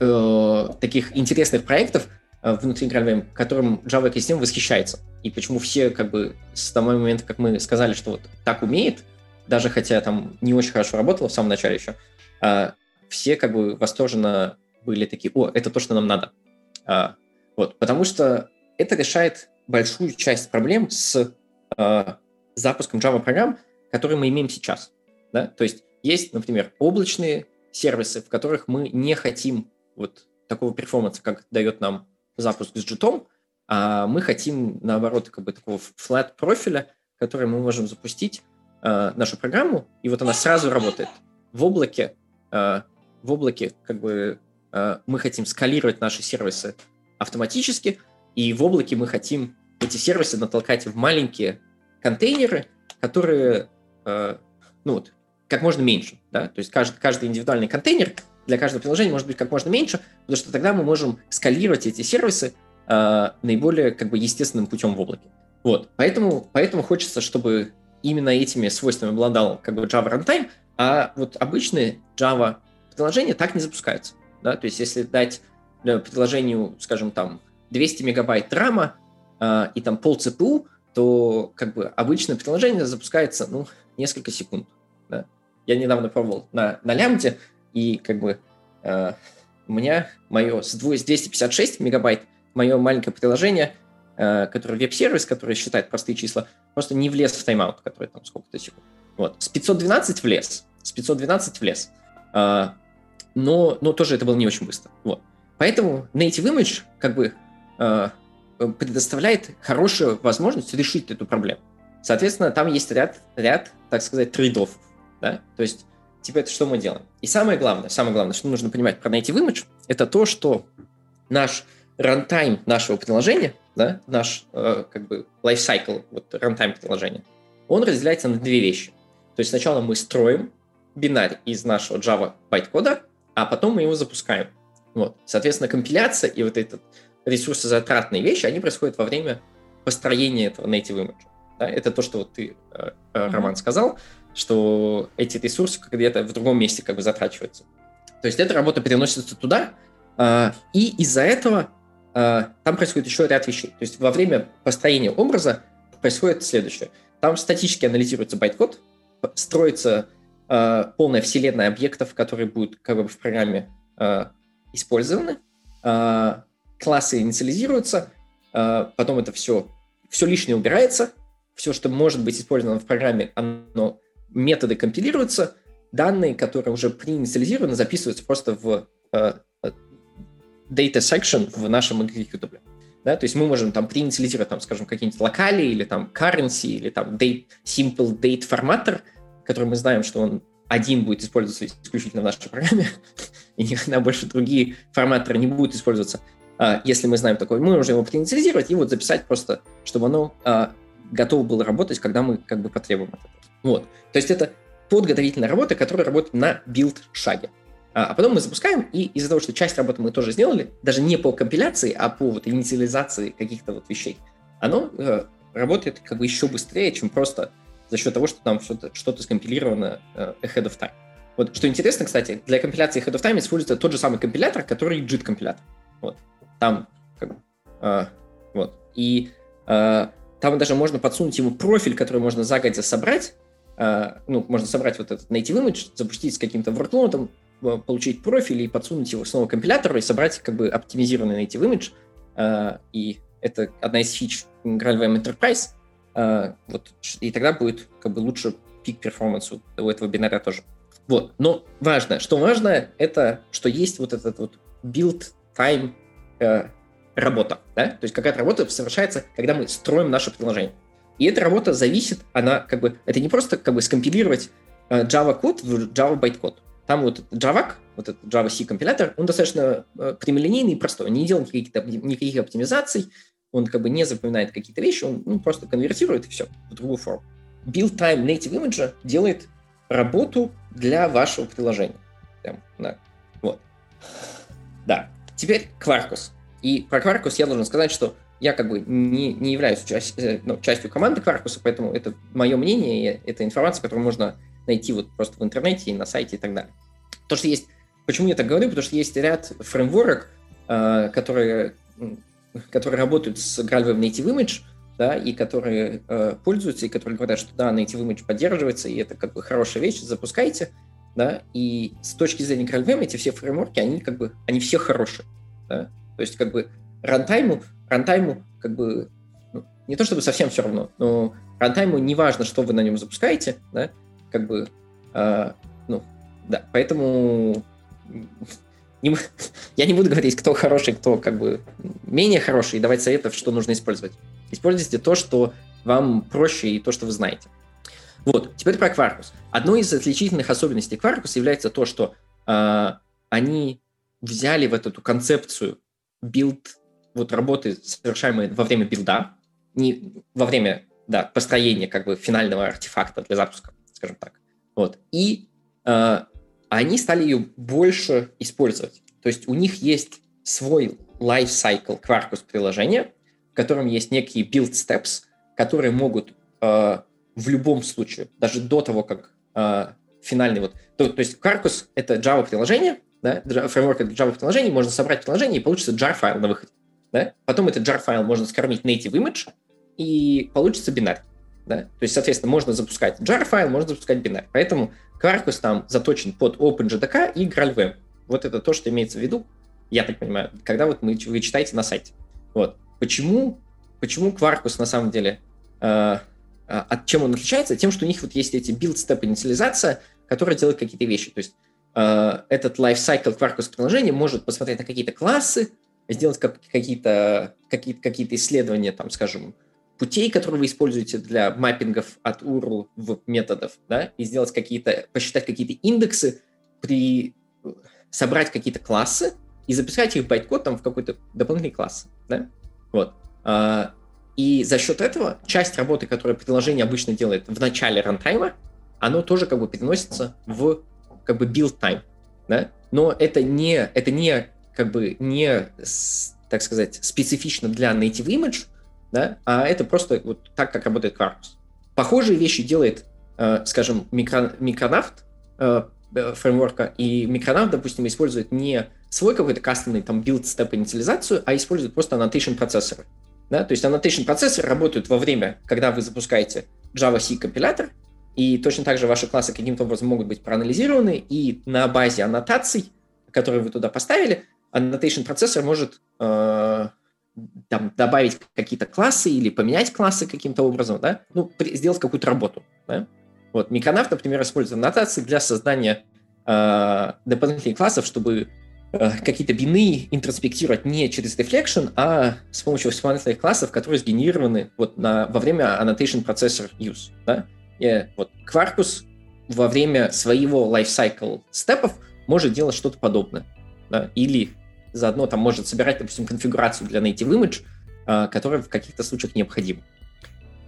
S3: э, таких интересных проектов внутри GraalVM, которым Java экосистема восхищается. И почему все, как бы, с того момента, как мы сказали, что вот так умеет, даже хотя там не очень хорошо работало в самом начале еще, э, все как бы восторженно были такие, о, это то, что нам надо. Э, вот, потому что это решает большую часть проблем с э, запуском Java программ, которые мы имеем сейчас. Да? То есть есть, например, облачные сервисы, в которых мы не хотим вот такого перформанса, как дает нам запуск с JIT, а мы хотим, наоборот, как бы такого flat профиля, который мы можем запустить э, нашу программу, и вот она сразу работает. В облаке, э, в облаке как бы э, мы хотим скалировать наши сервисы автоматически, и в облаке мы хотим эти сервисы натолкать в маленькие контейнеры, которые Э, ну вот, как можно меньше, да, то есть каждый, каждый индивидуальный контейнер для каждого приложения может быть как можно меньше, потому что тогда мы можем скалировать эти сервисы э, наиболее как бы естественным путем в облаке. Вот, поэтому, поэтому хочется, чтобы именно этими свойствами обладал как бы Java Runtime, а вот обычные Java приложения так не запускаются, да, то есть если дать приложению, скажем, там 200 мегабайт рама э, и там пол CPU, то как бы обычное приложение запускается, ну, несколько секунд. Да? Я недавно пробовал на, на лямде, и как бы э, у меня мое с 256 мегабайт, мое маленькое приложение, э, которое веб-сервис, который считает простые числа, просто не влез в тайм-аут, который там сколько-то секунд. Вот. С 512 влез, с 512 влез. Э, но, но тоже это было не очень быстро. Вот. Поэтому Native Image как бы э, предоставляет хорошую возможность решить эту проблему. Соответственно, там есть ряд, ряд так сказать, трейдов. Да? То есть, типа, это что мы делаем? И самое главное, самое главное, что нужно понимать про Native Image, это то, что наш runtime нашего приложения, да, наш э, как бы lifecycle вот runtime приложения, он разделяется на две вещи. То есть сначала мы строим бинарь из нашего Java байткода, а потом мы его запускаем. Вот. Соответственно, компиляция и вот этот ресурсозатратные вещи, они происходят во время построения этого native image. Да? Это то, что вот ты, э, э, Роман, сказал, что эти ресурсы где-то в другом месте как бы затрачиваются. То есть эта работа переносится туда, э, и из-за этого там происходит еще ряд вещей. То есть во время построения образа происходит следующее. Там статически анализируется байткод, строится полная вселенная объектов, которые будут как бы в программе использованы, классы инициализируются, потом это все, все лишнее убирается, все, что может быть использовано в программе, оно, методы компилируются, данные, которые уже преинициализированы, записываются просто в э, э data section в нашем экзекьютабле. Да, то есть мы можем там преинициализировать, там, скажем, какие-нибудь локали или там currency или там date, simple date форматор, который мы знаем, что он один будет использоваться исключительно в нашей программе, и никогда больше другие форматоры не будут использоваться. А, если мы знаем такой, мы можем его преинициализировать и вот записать просто, чтобы оно а, готово было работать, когда мы как бы потребуем этого. Вот. То есть это подготовительная работа, которая работает на билд-шаге. А, а потом мы запускаем, и из-за того, что часть работы мы тоже сделали, даже не по компиляции, а по вот инициализации каких-то вот вещей, оно э, работает как бы еще быстрее, чем просто за счет того, что там что-то, что-то скомпилировано э, ahead of time. Вот, что интересно, кстати, для компиляции ahead of time используется тот же самый компилятор, который JIT-компилятор. Вот. Там, как э, вот. И э, там даже можно подсунуть ему профиль, который можно загодя собрать. Uh, ну, можно собрать вот этот native image, запустить с каким-то workload, э, получить профиль и подсунуть его снова компилятору и собрать как бы оптимизированный native image. Uh, и это одна из фич GraalVM Enterprise. Uh, вот, и тогда будет как бы лучше пик перформанс у этого бинаря тоже. Вот. Но важно, что важно, это что есть вот этот вот build time работа, да? То есть какая-то работа совершается, когда мы строим наше приложение. И эта работа зависит, она как бы, это не просто как бы скомпилировать э, Java код в Java байткод. Там вот Java, вот этот Java-C компилятор, он достаточно э, прямолинейный и простой. Он не делает никаких, никаких оптимизаций, он как бы не запоминает какие-то вещи, он ну, просто конвертирует и все в другую форму. Build time native image делает работу для вашего приложения. Прям, да. Вот. Да. Теперь Quarkus. И про Quarkus я должен сказать, что я как бы не, не являюсь часть, э, ну, частью команды Quarkus, поэтому это мое мнение, это информация, которую можно найти вот просто в интернете и на сайте и так далее. То, что есть... Почему я так говорю? Потому что есть ряд фреймворок, э, которые, которые работают с GraalVM Native Image, да, и которые э, пользуются, и которые говорят, что да, Native Image поддерживается, и это как бы хорошая вещь, запускайте, да, и с точки зрения GraalVM эти все фреймворки, они как бы, они все хорошие, да, то есть как бы рантайму, рантайму как бы ну, не то чтобы совсем все равно, но рантайму не важно, что вы на нем запускаете, да, как бы, э, ну, да, поэтому не, я не буду говорить, кто хороший, кто как бы менее хороший, и давать советов, что нужно использовать. Используйте то, что вам проще, и то, что вы знаете. Вот, теперь про Quarkus. Одной из отличительных особенностей Quarkus является то, что э, они взяли вот эту концепцию билд, вот работы, совершаемой во время билда, не во время да, построения как бы финального артефакта для запуска, скажем так. Вот. И э, они стали ее больше использовать. То есть у них есть свой lifecycle Quarkus приложения, в котором есть некие build steps, которые могут э, в любом случае, даже до того, как э, финальный вот... То, то есть Quarkus — это Java приложение, да, фреймворк для Java приложений, можно собрать приложение, и получится jar файл на выходе. Да? Потом этот jar файл можно скормить native image, и получится бинар. Да? То есть, соответственно, можно запускать jar файл, можно запускать бинар. Поэтому Quarkus там заточен под OpenJDK и GraalVM. Вот это то, что имеется в виду, я так понимаю, когда вот мы, вы читаете на сайте. Вот. Почему, почему Quarkus на самом деле, э, э от чем он отличается? Тем, что у них вот есть эти build-step инициализация, которая делает какие-то вещи. То есть э, этот lifecycle Quarkus приложения может посмотреть на какие-то классы, сделать как, какие-то какие, какие исследования, там, скажем, путей, которые вы используете для маппингов от URL в методов, да, и сделать какие-то, посчитать какие-то индексы, при собрать какие-то классы и записать их байткод там в какой-то дополнительный класс, да, вот. А, и за счет этого часть работы, которую приложение обычно делает в начале рантайма, оно тоже как бы переносится в как бы build time, да, но это не, это не как бы не, так сказать, специфично для native image, да, а это просто вот так, как работает Quarkus. Похожие вещи делает, э, скажем, микро, микронавт э, э, фреймворка, и микронавт, допустим, использует не свой какой-то кастомный там build step инициализацию, а использует просто annotation процессоры. Да? То есть annotation процессоры работают во время, когда вы запускаете Java-C компилятор, и точно так же ваши классы каким-то образом могут быть проанализированы, и на базе аннотаций, которые вы туда поставили, annotation процессор может э, там, добавить какие-то классы или поменять классы каким-то образом, да, ну, при, сделать какую-то работу, да. Вот, Микронавт, например, использует аннотации для создания э, дополнительных классов, чтобы э, какие-то бины интроспектировать не через reflection, а с помощью дополнительных классов, которые сгенерированы вот на, во время annotation processor use, да. И, вот, Quarkus во время своего lifecycle степов может делать что-то подобное, да, или заодно там может собирать, допустим, конфигурацию для native image, а, которая в каких-то случаях необходима.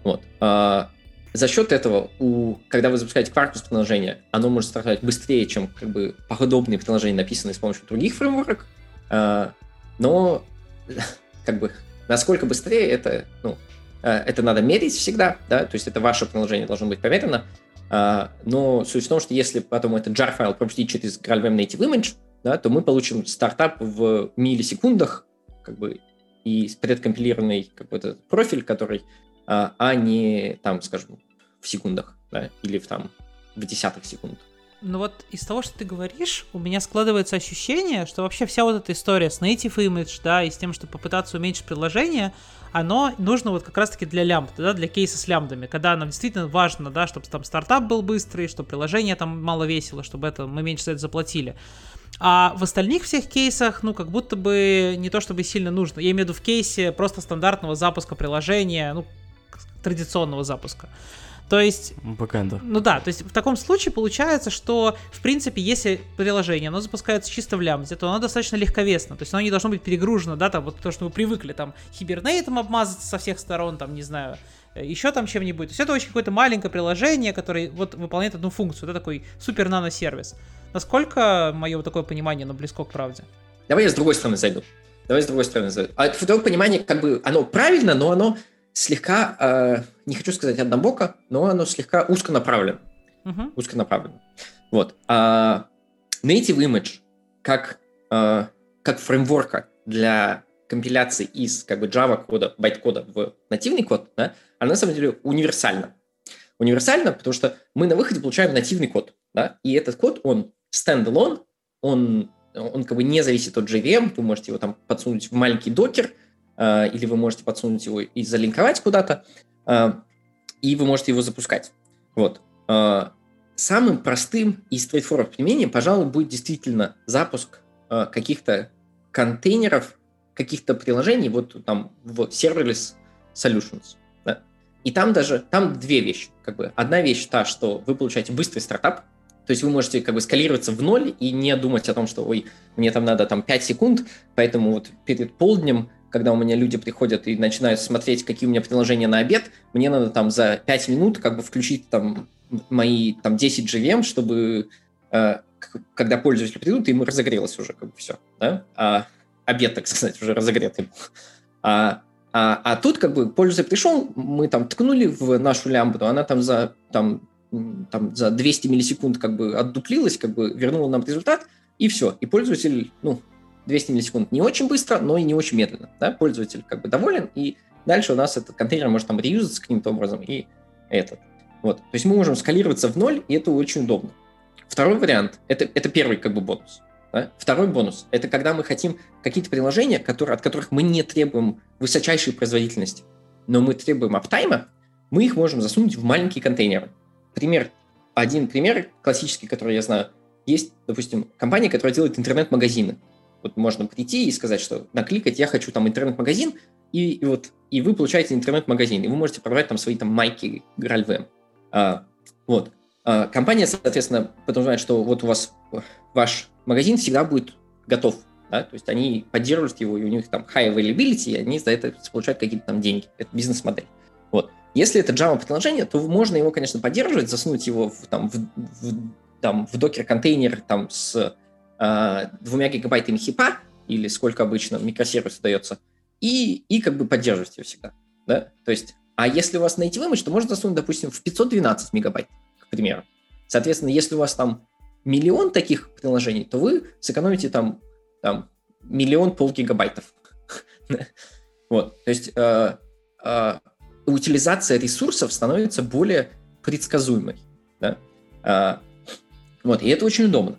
S3: Вот. А, за счет этого, у, когда вы запускаете Quarkus приложение, оно может стартовать быстрее, чем как бы подобные приложения, написанные с помощью других фреймворок, а, но как бы насколько быстрее это, ну, это надо мерить всегда, да, то есть это ваше приложение должно быть померено, но суть в том, что если потом этот jar файл пропустить через GraalVM Native Image, да, то мы получим стартап в миллисекундах, как бы, и предкомпилированный какой-то профиль, который, а, а не там, скажем, в секундах, да, или в там в десятых секунд.
S1: Ну вот из того, что ты говоришь, у меня складывается ощущение, что вообще вся вот эта история с native image, да, и с тем, что попытаться уменьшить приложение, оно нужно вот как раз-таки для лямбд, да, для кейса с лямбдами, когда нам действительно важно, да, чтобы там стартап был быстрый, чтобы приложение там мало весило, чтобы это мы меньше за это заплатили. А в остальных всех кейсах, ну, как будто бы не то чтобы сильно нужно. Я имею в виду в кейсе просто стандартного запуска приложения, ну, традиционного запуска. То есть...
S2: Бэкэнда.
S1: Ну да, то есть в таком случае получается, что, в принципе, если приложение, оно запускается чисто в лямбде, то оно достаточно легковесно, то есть оно не должно быть перегружено, да, там вот то, что вы привыкли, там, хибернейтом обмазаться со всех сторон, там, не знаю, э, еще там чем-нибудь. То есть это очень какое-то маленькое приложение, которое вот выполняет одну функцию. Это такой супер нано-сервис. Насколько мое вот такое понимание, оно близко к правде?
S3: Давай я с другой стороны зайду. Давай с другой стороны зайду. А в твоем понимании, как бы, оно правильно, но оно слегка, э, не хочу сказать однобоко, но оно слегка узконаправлено. Uh-huh. Узконаправлено. Вот. А native image как, э, как фреймворка для компиляции из как бы Java кода, байт-кода в нативный код, да, она на самом деле универсальна. Универсальна, потому что мы на выходе получаем нативный код, да, и этот код, он standalone, он, он как бы не зависит от JVM, вы можете его там подсунуть в маленький докер, э, или вы можете подсунуть его и залинковать куда-то, э, и вы можете его запускать. Вот. Э, самым простым и straightforward применением, пожалуй, будет действительно запуск э, каких-то контейнеров, каких-то приложений вот там в serverless solutions. Да? И там даже, там две вещи. Как бы. Одна вещь та, что вы получаете быстрый стартап, то есть вы можете как бы скалироваться в ноль и не думать о том, что, ой, мне там надо там 5 секунд, поэтому вот перед полднем когда у меня люди приходят и начинают смотреть, какие у меня приложения на обед, мне надо там за 5 минут как бы включить там мои там 10 GVM, чтобы э, когда пользователи придут, им разогрелось уже как бы все, да? А обед, так сказать, уже разогретый. А, а, а тут как бы пользователь пришел, мы там ткнули в нашу лямбду, она там за там там за 200 миллисекунд как бы отдуплилась, как бы вернула нам результат, и все. И пользователь, ну, 200 миллисекунд не очень быстро, но и не очень медленно. Да? Пользователь как бы доволен, и дальше у нас этот контейнер может там реюзаться каким-то образом, и этот. Вот. То есть мы можем скалироваться в ноль, и это очень удобно. Второй вариант это, это первый как бы бонус. Да? Второй бонус – это когда мы хотим какие-то приложения, которые, от которых мы не требуем высочайшей производительности, но мы требуем аптайма, мы их можем засунуть в маленькие контейнеры. Пример, один пример классический, который я знаю, есть, допустим, компания, которая делает интернет-магазины. Вот можно прийти и сказать, что накликать я хочу там интернет-магазин, и, и вот и вы получаете интернет-магазин, и вы можете продавать там свои там майки GraalVM. А, вот. А, компания, соответственно, подразумевает, что вот у вас ваш магазин всегда будет готов, да, то есть они поддерживают его, и у них там high availability, и они за это получают какие-то там деньги. Это бизнес-модель. Вот. Если это Java-приложение, то можно его, конечно, поддерживать, засунуть его в, там, в, в, там, в докер-контейнер там, с а, двумя гигабайтами хипа, или сколько обычно микросервис дается, и, и как бы поддерживать ее всегда. Да? То есть, а если у вас native image, то можно засунуть, допустим, в 512 мегабайт, к примеру. Соответственно, если у вас там миллион таких приложений, то вы сэкономите там, там миллион полгигабайтов. Вот, то есть э, э, утилизация ресурсов становится более предсказуемой. Да? Э, вот, и это очень удобно.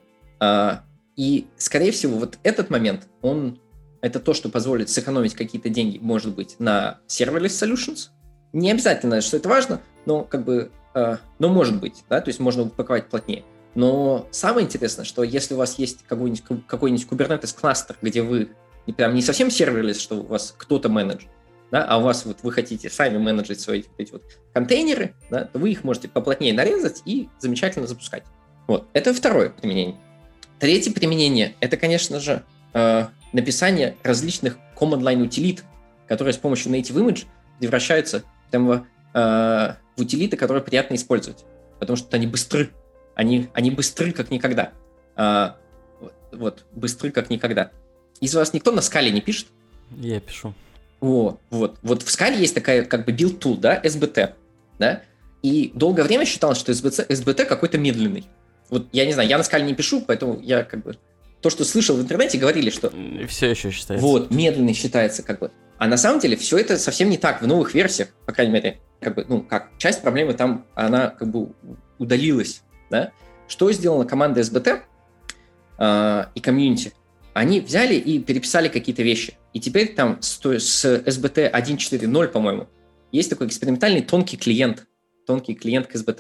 S3: И, скорее всего, вот этот момент, он это то, что позволит сэкономить какие-то деньги, может быть, на serverless solutions. Не обязательно, что это важно, но как бы, э, но может быть, да, то есть можно упаковать плотнее. Но самое интересное, что если у вас есть какой-нибудь, какой-нибудь Kubernetes кластер, где вы прям не совсем serverless, что у вас кто-то менеджит, да, а у вас вот вы хотите сами менеджить свои эти вот контейнеры, да, то вы их можете поплотнее нарезать и замечательно запускать. Вот, это второе применение. Третье применение – это, конечно же, э, написание различных command line утилит, которые с помощью native image превращаются прямо, э, в утилиты, которые приятно использовать, потому что они быстры. Они, они быстры, как никогда. Э, вот, быстры, как никогда. Из вас никто на скале не пишет?
S2: Я пишу.
S3: О, вот. Вот в скале есть такая как бы build tool, да, SBT, да, и долгое время считалось, что SBT, SBT какой-то медленный. Вот я не знаю, я на скале не пишу, поэтому я как бы то, что слышал в интернете, говорили, что...
S2: Все еще считается.
S3: Вот, медленный считается как бы. А на самом деле все это совсем не так в новых версиях, по крайней мере, как бы, ну, как часть проблемы там, она как бы удалилась, да? Что сделала команда SBT э, а, и комьюнити? Они взяли и переписали какие-то вещи. И теперь там с, с SBT 1.4.0, по-моему, есть такой экспериментальный тонкий клиент, тонкий клиент к SBT.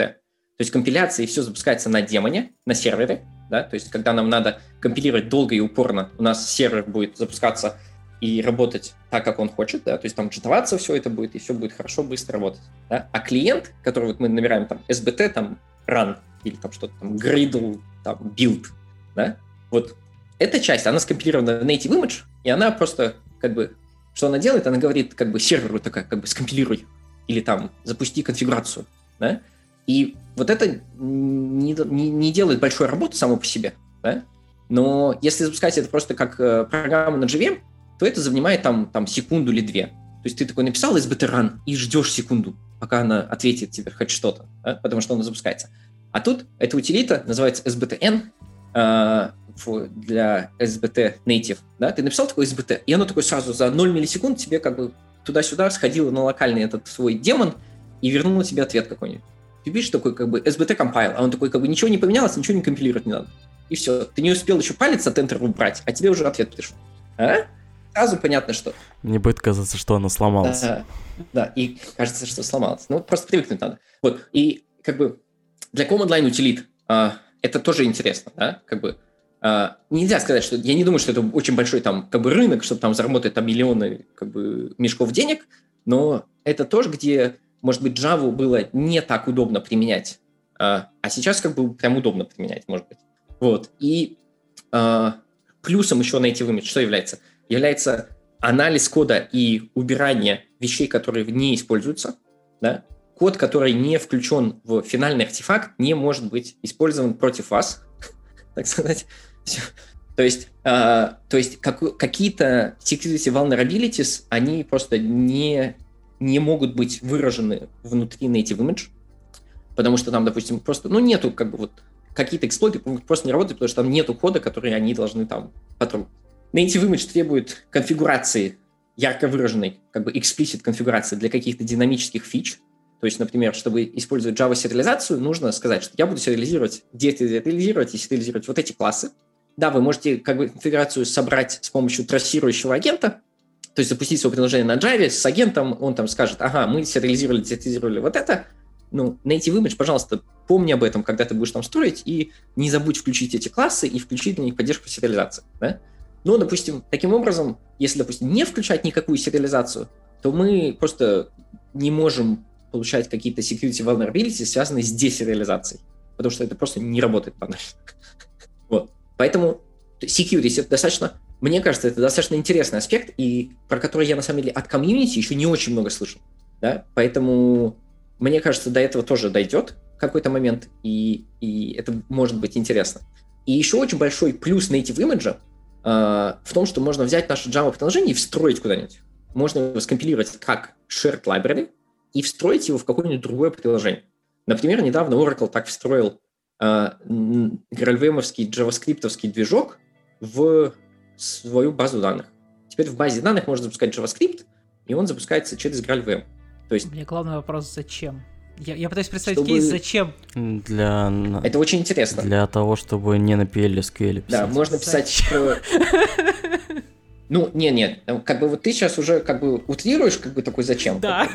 S3: То есть компиляция и все запускается на демоне, на сервере, да, то есть когда нам надо компилировать долго и упорно, у нас сервер будет запускаться и работать так, как он хочет, да, то есть там джетоваться все это будет, и все будет хорошо, быстро работать, да, а клиент, который вот мы набираем там SBT, там run, или там что-то там gradle, там build, да, вот эта часть, она скомпилирована в native image, и она просто как бы, что она делает, она говорит как бы серверу такая, как бы скомпилируй, или там запусти конфигурацию, да, и вот это не, не, не делает большой работы само по себе, да, но если запускать это просто как э, программу на JVM, то это занимает там, там секунду или две. То есть ты такой написал SBT run и ждешь секунду, пока она ответит тебе хоть что-то, да, потому что она запускается. А тут эта утилита называется SBTN э, для SBT native. Да? Ты написал такой SBT, и оно такое сразу за 0 миллисекунд тебе как бы туда-сюда сходило на локальный этот свой демон и вернуло тебе ответ какой-нибудь. Ты видишь такой как бы SBT compile, а он такой как бы ничего не поменялось, ничего не компилировать не надо. И все. Ты не успел еще палец от Enter убрать, а тебе уже ответ пришел. А? сразу понятно, что...
S2: Мне будет казаться, что она сломалась.
S3: Да, да, и кажется, что сломалась. Ну, просто привыкнуть надо. Вот, и как бы для command line утилит а, это тоже интересно, да, как бы нельзя сказать, что я не думаю, что это очень большой там как бы рынок, чтобы там заработать там миллионы как бы мешков денег, но это тоже, где, может быть, Java было не так удобно применять, а, а сейчас как бы прям удобно применять, может быть. Вот, и а, плюсом еще на эти image что является – является анализ кода и убирание вещей, которые не используются. Да? Код, который не включен в финальный артефакт, не может быть использован против вас, так сказать. То есть, э, то есть как, какие-то security vulnerabilities, они просто не, не могут быть выражены внутри native image, потому что там, допустим, просто, ну, нету как бы вот какие-то эксплойты просто не работают, потому что там нету кода, который они должны там потом Native Image требует конфигурации ярко выраженной, как бы explicit конфигурации для каких-то динамических фич. То есть, например, чтобы использовать Java сериализацию, нужно сказать, что я буду сериализировать, десериализировать и сериализировать вот эти классы. Да, вы можете как бы конфигурацию собрать с помощью трассирующего агента, то есть запустить свое приложение на Java с агентом, он там скажет, ага, мы сериализировали, десериализировали вот это, ну, native image, пожалуйста, помни об этом, когда ты будешь там строить, и не забудь включить эти классы и включить для них поддержку сериализации. Да? Но, допустим, таким образом, если, допустим, не включать никакую сериализацию, то мы просто не можем получать какие-то security vulnerabilities, связанные с десериализацией, потому что это просто не работает банально. вот. Поэтому security это достаточно, мне кажется, это достаточно интересный аспект, и про который я, на самом деле, от комьюнити еще не очень много слышал. Да? Поэтому, мне кажется, до этого тоже дойдет какой-то момент, и, и это может быть интересно. И еще очень большой плюс native image Э, в том, что можно взять наше Java-приложение и встроить куда-нибудь. Можно его скомпилировать как shared library и встроить его в какое-нибудь другое приложение. Например, недавно Oracle так встроил э, GraalVM-овский JavaScript движок в свою базу данных. Теперь в базе данных можно запускать JavaScript, и он запускается через GraalVM.
S1: То есть... Меня главный вопрос, зачем? Я, я пытаюсь представить чтобы... кейс, зачем?
S2: Для...
S3: Это очень интересно.
S2: Для того, чтобы не на PL
S3: писать. Да, можно писать... Ну, нет, нет, как бы вот ты сейчас уже как бы утрируешь, как бы такой зачем.
S1: Да.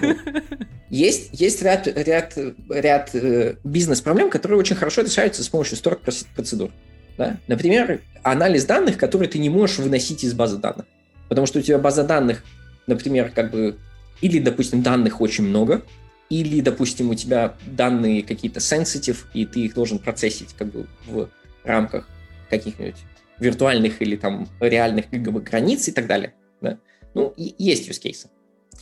S3: Есть, есть ряд, ряд, ряд э, бизнес-проблем, которые очень хорошо решаются с помощью строк процедур. Да? Например, анализ данных, которые ты не можешь выносить из базы данных. Потому что у тебя база данных, например, как бы, или, допустим, данных очень много, или, допустим, у тебя данные какие-то sensitive, и ты их должен процессить как бы в рамках каких-нибудь виртуальных или там реальных как границ и так далее. Да? Ну, и есть use cases.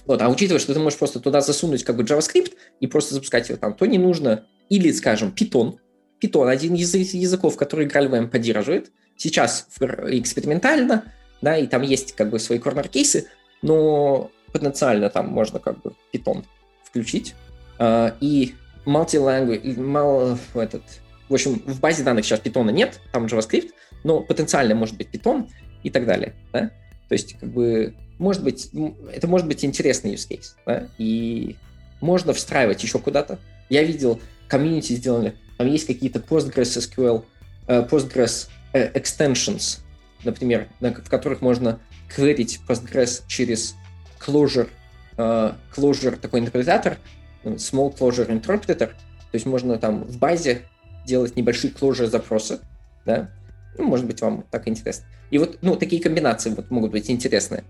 S3: Вот, а учитывая, что ты можешь просто туда засунуть как бы JavaScript и просто запускать его там, то не нужно или, скажем, Python. Python один из языков, который GraalVM поддерживает. Сейчас экспериментально, да, и там есть как бы свои корнер-кейсы, но потенциально там можно как бы Python включить. Uh, и multi-language, этот, в общем, в базе данных сейчас питона нет, там JavaScript, но потенциально может быть Python и так далее. Да? То есть, как бы, может быть, это может быть интересный use case. Да? И можно встраивать еще куда-то. Я видел, комьюнити сделали, там есть какие-то Postgres SQL, uh, Postgres uh, extensions, например, в которых можно кверить Postgres через Clojure uh, Clojure такой интерпретатор, Small Clojure Interpreter, то есть можно там в базе делать небольшие Clojure запросы, да, ну, может быть, вам так интересно. И вот, ну, такие комбинации вот могут быть интересные.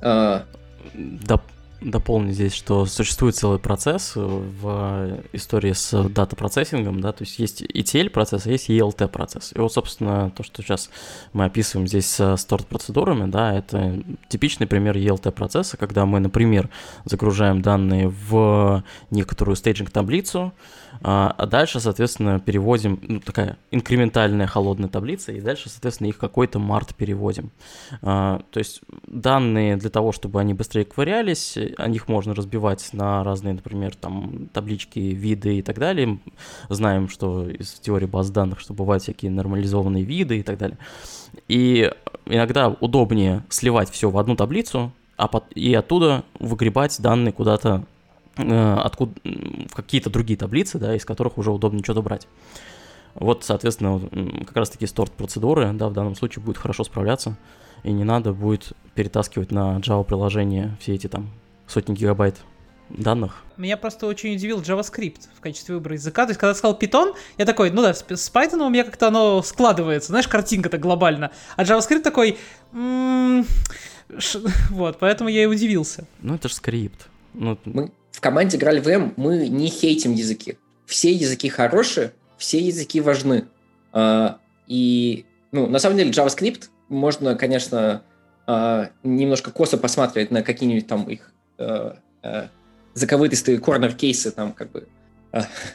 S2: А... Доп дополнить здесь, что существует целый процесс в истории с дата-процессингом, да, то есть есть ETL процесс, а есть ELT процесс. И вот, собственно, то, что сейчас мы описываем здесь с сторт-процедурами, да, это типичный пример ELT процесса, когда мы, например, загружаем данные в некоторую стейджинг-таблицу, а, а дальше, соответственно, переводим, ну, такая инкрементальная холодная таблица, и дальше, соответственно, их какой-то март переводим. А, то есть данные для того, чтобы они быстрее ковырялись, о них можно разбивать на разные, например, там, таблички, виды и так далее. Знаем, что из теории баз данных, что бывают всякие нормализованные виды и так далее. И иногда удобнее сливать все в одну таблицу, а под, и оттуда выгребать данные куда-то откуда, в какие-то другие таблицы, да, из которых уже удобнее что-то брать. Вот, соответственно, как раз таки сторт процедуры, да, в данном случае будет хорошо справляться, и не надо будет перетаскивать на Java приложение все эти там сотни гигабайт данных.
S1: Меня просто очень удивил JavaScript в качестве выбора языка. То есть, когда сказал Python, я такой, ну да, с, с Python у меня как-то оно складывается, знаешь, картинка-то глобально. А JavaScript такой, м-м, ш... вот, поэтому я и удивился.
S2: Ну, это же скрипт. Ну,
S3: мы команде в М, мы не хейтим языки. Все языки хорошие, все языки важны. А, и, ну, на самом деле, JavaScript можно, конечно, а, немножко косо посматривать на какие-нибудь там их а, заковытые корнер-кейсы, там, как бы,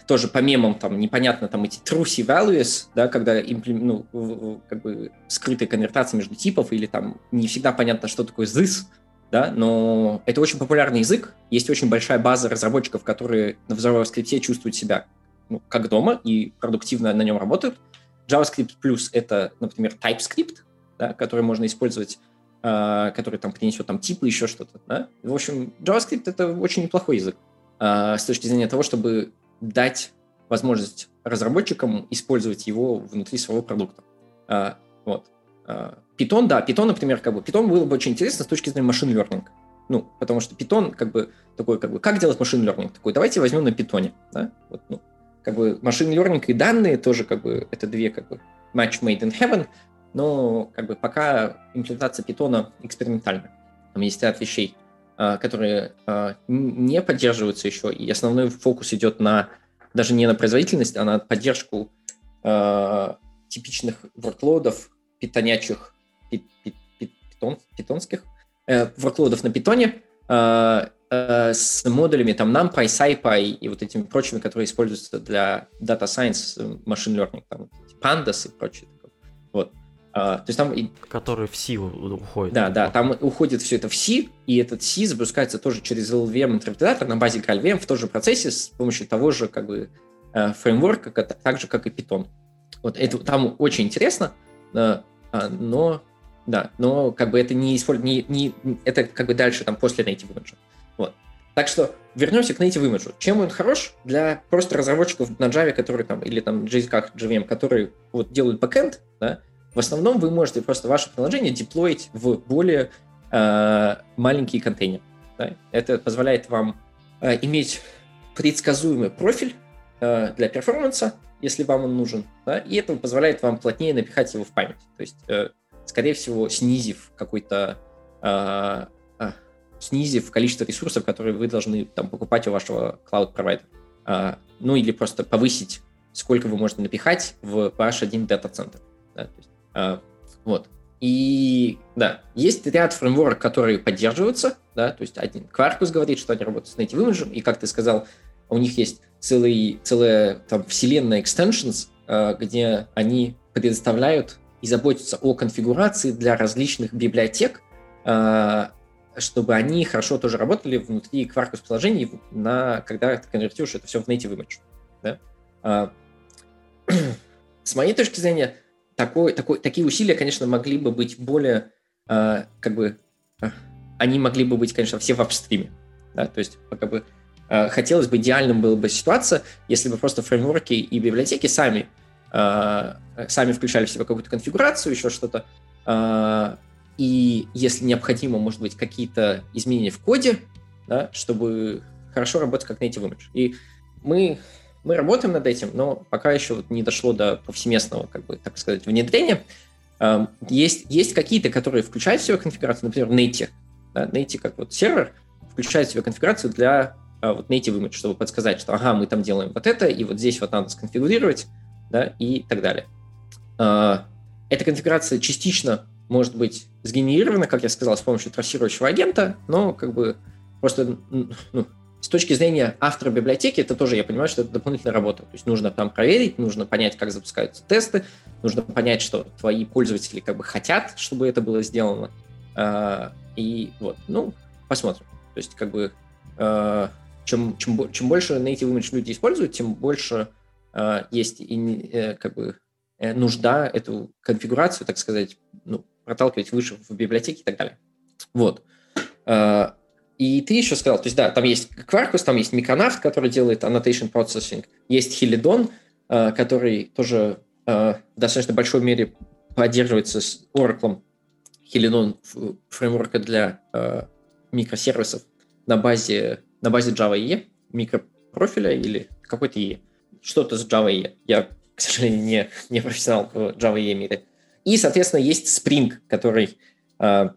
S3: тоже по мемам, там, непонятно, там, эти trucy values, да, когда, ну, как бы, скрытая конвертация между типов, или там не всегда понятно, что такое this, да, но это очень популярный язык, есть очень большая база разработчиков, которые на JavaScript чувствуют себя ну, как дома и продуктивно на нем работают. JavaScript Plus — это, например, TypeScript, да, который можно использовать, э, который там принесет там типы, еще что-то. Да? В общем, JavaScript — это очень неплохой язык э, с точки зрения того, чтобы дать возможность разработчикам использовать его внутри своего продукта. Э, вот. Python, да, Python, например, как бы, Python было бы очень интересно с точки зрения машин learning. Ну, потому что Python, как бы, такой, как бы, как делать машин learning? Такой, давайте возьмем на Python, да, вот, ну, как бы, машин learning и данные тоже, как бы, это две, как бы, match made in heaven, но, как бы, пока имплементация Python экспериментальна. Там есть ряд вещей, а, которые а, не поддерживаются еще, и основной фокус идет на, даже не на производительность, а на поддержку а, типичных workloadов, питонячих питон, питонских э, на питоне э, э, с модулями там NumPy, SciPy и вот этими прочими, которые используются для Data Science, э, Machine Learning, там, Pandas и прочее. Вот. Uh, то есть там...
S2: Который в C уходит.
S3: Да, да, там уходит все это в C, и этот C запускается тоже через LLVM интерпретатор на базе GraalVM в том же процессе с помощью того же как бы фреймворка, так же, как и Python. Вот это там очень интересно, но да, но как бы это не, не, не это как бы дальше, там, после Native Image. Вот. Так что вернемся к Native Image. Чем он хорош для просто разработчиков на Java, которые там, или там JSK, JVM, которые вот делают бэкэнд, да, в основном вы можете просто ваше приложение деплоить в более э, маленькие контейнеры. Да? Это позволяет вам э, иметь предсказуемый профиль э, для перформанса, если вам он нужен, да? и это позволяет вам плотнее напихать его в память. То есть э, скорее всего, снизив какой-то э, э, снизив количество ресурсов, которые вы должны там покупать у вашего cloud-провайдера. Э, ну или просто повысить, сколько вы можете напихать в ваш один дата-центр. Да, э, вот. И да, есть ряд фреймворок, которые поддерживаются, да, то есть один Quarkus говорит, что они работают с Native Image, и как ты сказал, у них есть целый, целая там вселенная extensions, где они предоставляют и заботиться о конфигурации для различных библиотек, а, чтобы они хорошо тоже работали внутри Quarkus приложений, на, когда ты конвертируешь это все в native image. Да? А, с моей точки зрения, такой, такой, такие усилия, конечно, могли бы быть более, а, как бы, они могли бы быть, конечно, все в апстриме. Да? То есть, как бы, хотелось бы, идеальным была бы ситуация, если бы просто фреймворки и библиотеки сами сами включали в себя какую-то конфигурацию, еще что-то. Э, и если необходимо, может быть, какие-то изменения в коде, да, чтобы хорошо работать как native image. И мы, мы работаем над этим, но пока еще вот не дошло до повсеместного, как бы, так сказать, внедрения. Э, есть, есть какие-то, которые включают в себя конфигурацию, например, native. Да? Native как вот сервер включает в себя конфигурацию для а, вот native image, чтобы подсказать, что ага, мы там делаем вот это, и вот здесь вот надо сконфигурировать, да, и так далее. А, эта конфигурация частично может быть сгенерирована, как я сказал, с помощью трассирующего агента, но как бы просто ну, с точки зрения автора библиотеки, это тоже, я понимаю, что это дополнительная работа. То есть нужно там проверить, нужно понять, как запускаются тесты, нужно понять, что твои пользователи как бы хотят, чтобы это было сделано. А, и вот, ну, посмотрим. То есть как бы чем, чем, чем больше native image люди используют, тем больше есть и, э, как бы э, нужда эту конфигурацию, так сказать, ну, проталкивать выше в библиотеке и так далее. Вот. Э, и ты еще сказал, то есть да, там есть Quarkus, там есть Micronaut, который делает annotation processing, есть Helidon, э, который тоже в достаточно большой мере поддерживается с Oracle. Helidon фреймворка для микросервисов на базе на базе Java EE, микропрофиля или какой-то EE. Что-то с Java. Я, к сожалению, не, не профессионал в Java мире. И, соответственно, есть Spring, который э,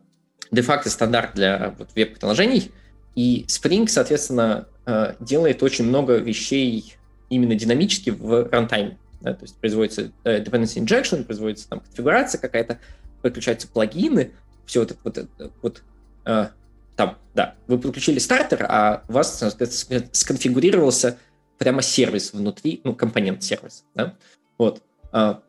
S3: де-факто стандарт для вот, веб-приложений. И Spring, соответственно, э, делает очень много вещей именно динамически в рантайме. Да, то есть производится э, dependency injection, производится там конфигурация какая-то, подключаются плагины, все вот это вот, вот э, там, да, вы подключили стартер, а у вас сконфигурировался прямо сервис внутри, ну, компонент сервиса, да, вот. А,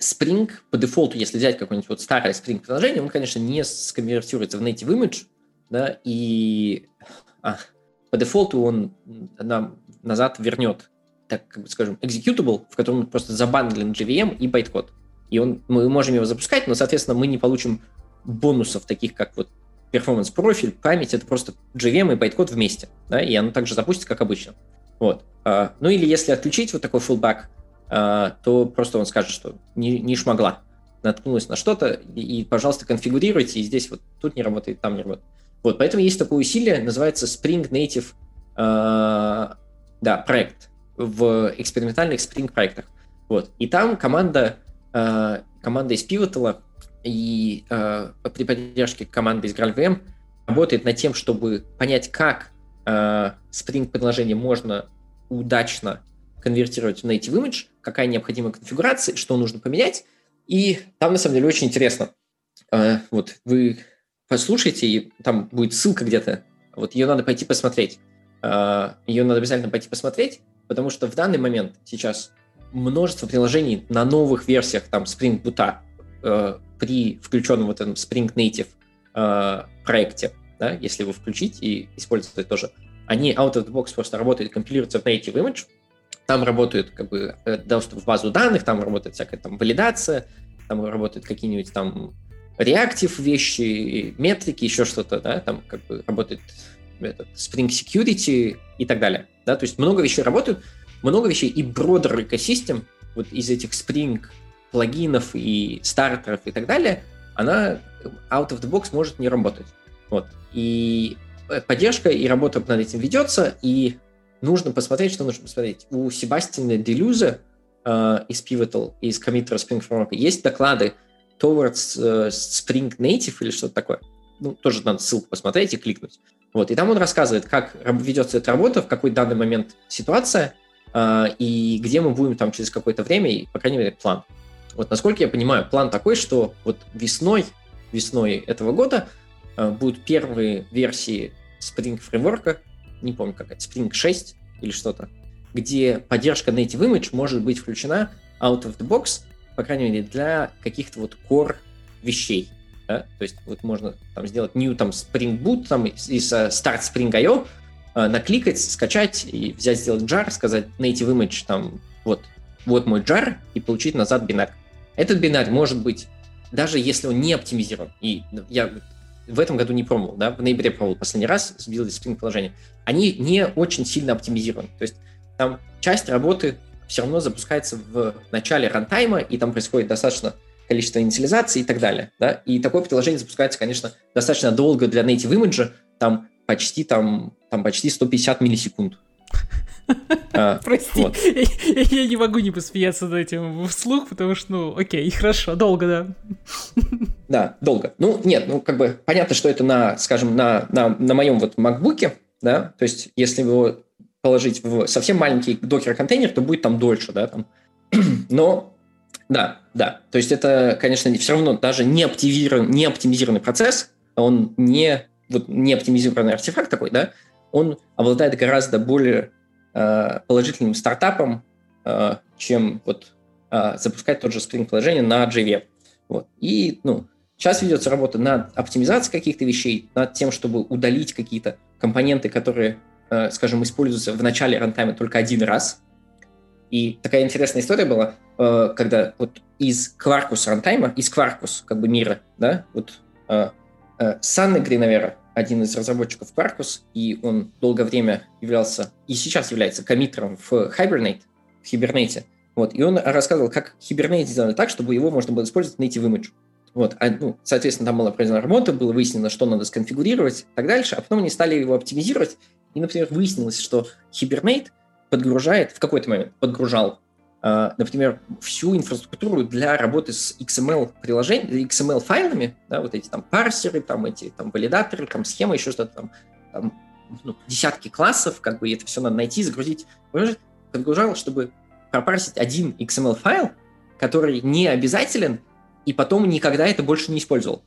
S3: Spring по дефолту, если взять какое-нибудь вот старое Spring приложение, он, конечно, не сконвертируется в native image, да, и а, по дефолту он нам назад вернет, так как бы скажем, executable, в котором просто забандлен JVM и байткод. И он, мы можем его запускать, но, соответственно, мы не получим бонусов, таких как вот перформанс-профиль, память — это просто JVM и байткод вместе, да, и оно также запустится, как обычно. Вот. А, ну или если отключить вот такой fullback, а, то просто он скажет, что не, не шмогла, наткнулась на что-то, и, и, пожалуйста, конфигурируйте, и здесь вот тут не работает, там не работает. Вот, поэтому есть такое усилие, называется Spring Native а, да, проект в экспериментальных Spring проектах. Вот. И там команда, команда из Pivotal и при поддержке команды из GraalVM работает над тем, чтобы понять, как э, Spring приложение можно удачно конвертировать в native image, какая необходима конфигурация, что нужно поменять. И там, на самом деле, очень интересно. Э, вот вы послушайте, и там будет ссылка где-то. Вот ее надо пойти посмотреть. Э, ее надо обязательно пойти посмотреть, потому что в данный момент сейчас множество приложений на новых версиях там Spring Boot э, при включенном вот этом Spring Native э, проекте, да, если его включить и использовать тоже, они out of the box просто работают, компилируются в native image, там работают как бы э, доступ в базу данных, там работает всякая там валидация, там работают какие-нибудь там реактив вещи, метрики, еще что-то, да, там как бы работает этот Spring Security и так далее, да, то есть много вещей работают, много вещей. И broader экосистем вот из этих Spring плагинов и стартеров и так далее, она out of the box может не работать. Вот. И поддержка и работа над этим ведется, и нужно посмотреть, что нужно посмотреть. У Себастьяна Делюза э, из Pivotal, из коммиттера Spring Framework есть доклады towards э, Spring Native или что-то такое. Ну, тоже надо ссылку посмотреть и кликнуть. Вот. И там он рассказывает, как ведется эта работа, в какой данный момент ситуация, э, и где мы будем там через какое-то время, и, по крайней мере, план. Вот насколько я понимаю, план такой, что вот весной, весной этого года э, будут первые версии Spring фреймворка, не помню какая, Spring 6 или что-то, где поддержка Native Image может быть включена out of the box, по крайней мере, для каких-то вот core вещей. Да? То есть вот можно там сделать new там Spring Boot там из, Start Spring IO, uh, накликать, скачать и взять, сделать jar, сказать native image там вот, вот мой jar и получить назад бинар. Этот бинарь может быть, даже если он не оптимизирован, и я в этом году не пробовал, да, в ноябре пробовал последний раз, сбил дисциплину приложения, они не очень сильно оптимизированы. То есть там часть работы все равно запускается в начале рантайма, и там происходит достаточно количество инициализации и так далее. Да? И такое приложение запускается, конечно, достаточно долго для native image, там почти, там, там почти 150 миллисекунд.
S1: А, Прости, вот. я, я не могу не посмеяться над этим вслух, потому что, ну, окей, хорошо, долго, да.
S3: Да, долго. Ну, нет, ну, как бы понятно, что это на, скажем, на, на, на моем вот MacBook, да, то есть если его положить в совсем маленький докер-контейнер, то будет там дольше, да, там. Но, да, да, то есть это, конечно, все равно даже не оптимизированный, не оптимизированный процесс, он не, вот, не оптимизированный артефакт такой, да, он обладает гораздо более положительным стартапом, э, чем вот э, запускать тот же Spring приложение на JVM. Вот. И, ну, сейчас ведется работа над оптимизацией каких-то вещей, над тем, чтобы удалить какие-то компоненты, которые, э, скажем, используются в начале рантайма только один раз. И такая интересная история была, э, когда вот из Quarkus рантайма, из Quarkus как бы мира, да, вот э, э, Санны Гринавера, один из разработчиков Quarkus, и он долгое время являлся, и сейчас является коммитером в Hibernate, в Hibernate. Вот, и он рассказывал, как Hibernate сделали так, чтобы его можно было использовать native image. Вот, а, ну, соответственно, там была проведена работа, было выяснено, что надо сконфигурировать и так дальше, а потом они стали его оптимизировать, и, например, выяснилось, что Hibernate подгружает, в какой-то момент подгружал, например, всю инфраструктуру для работы с XML приложениями, XML файлами, да, вот эти там парсеры, там эти там валидаторы, там схемы, еще что-то там, там ну, десятки классов, как бы это все надо найти, загрузить, подгружал, чтобы пропарсить один XML-файл, который не обязателен, и потом никогда это больше не использовал.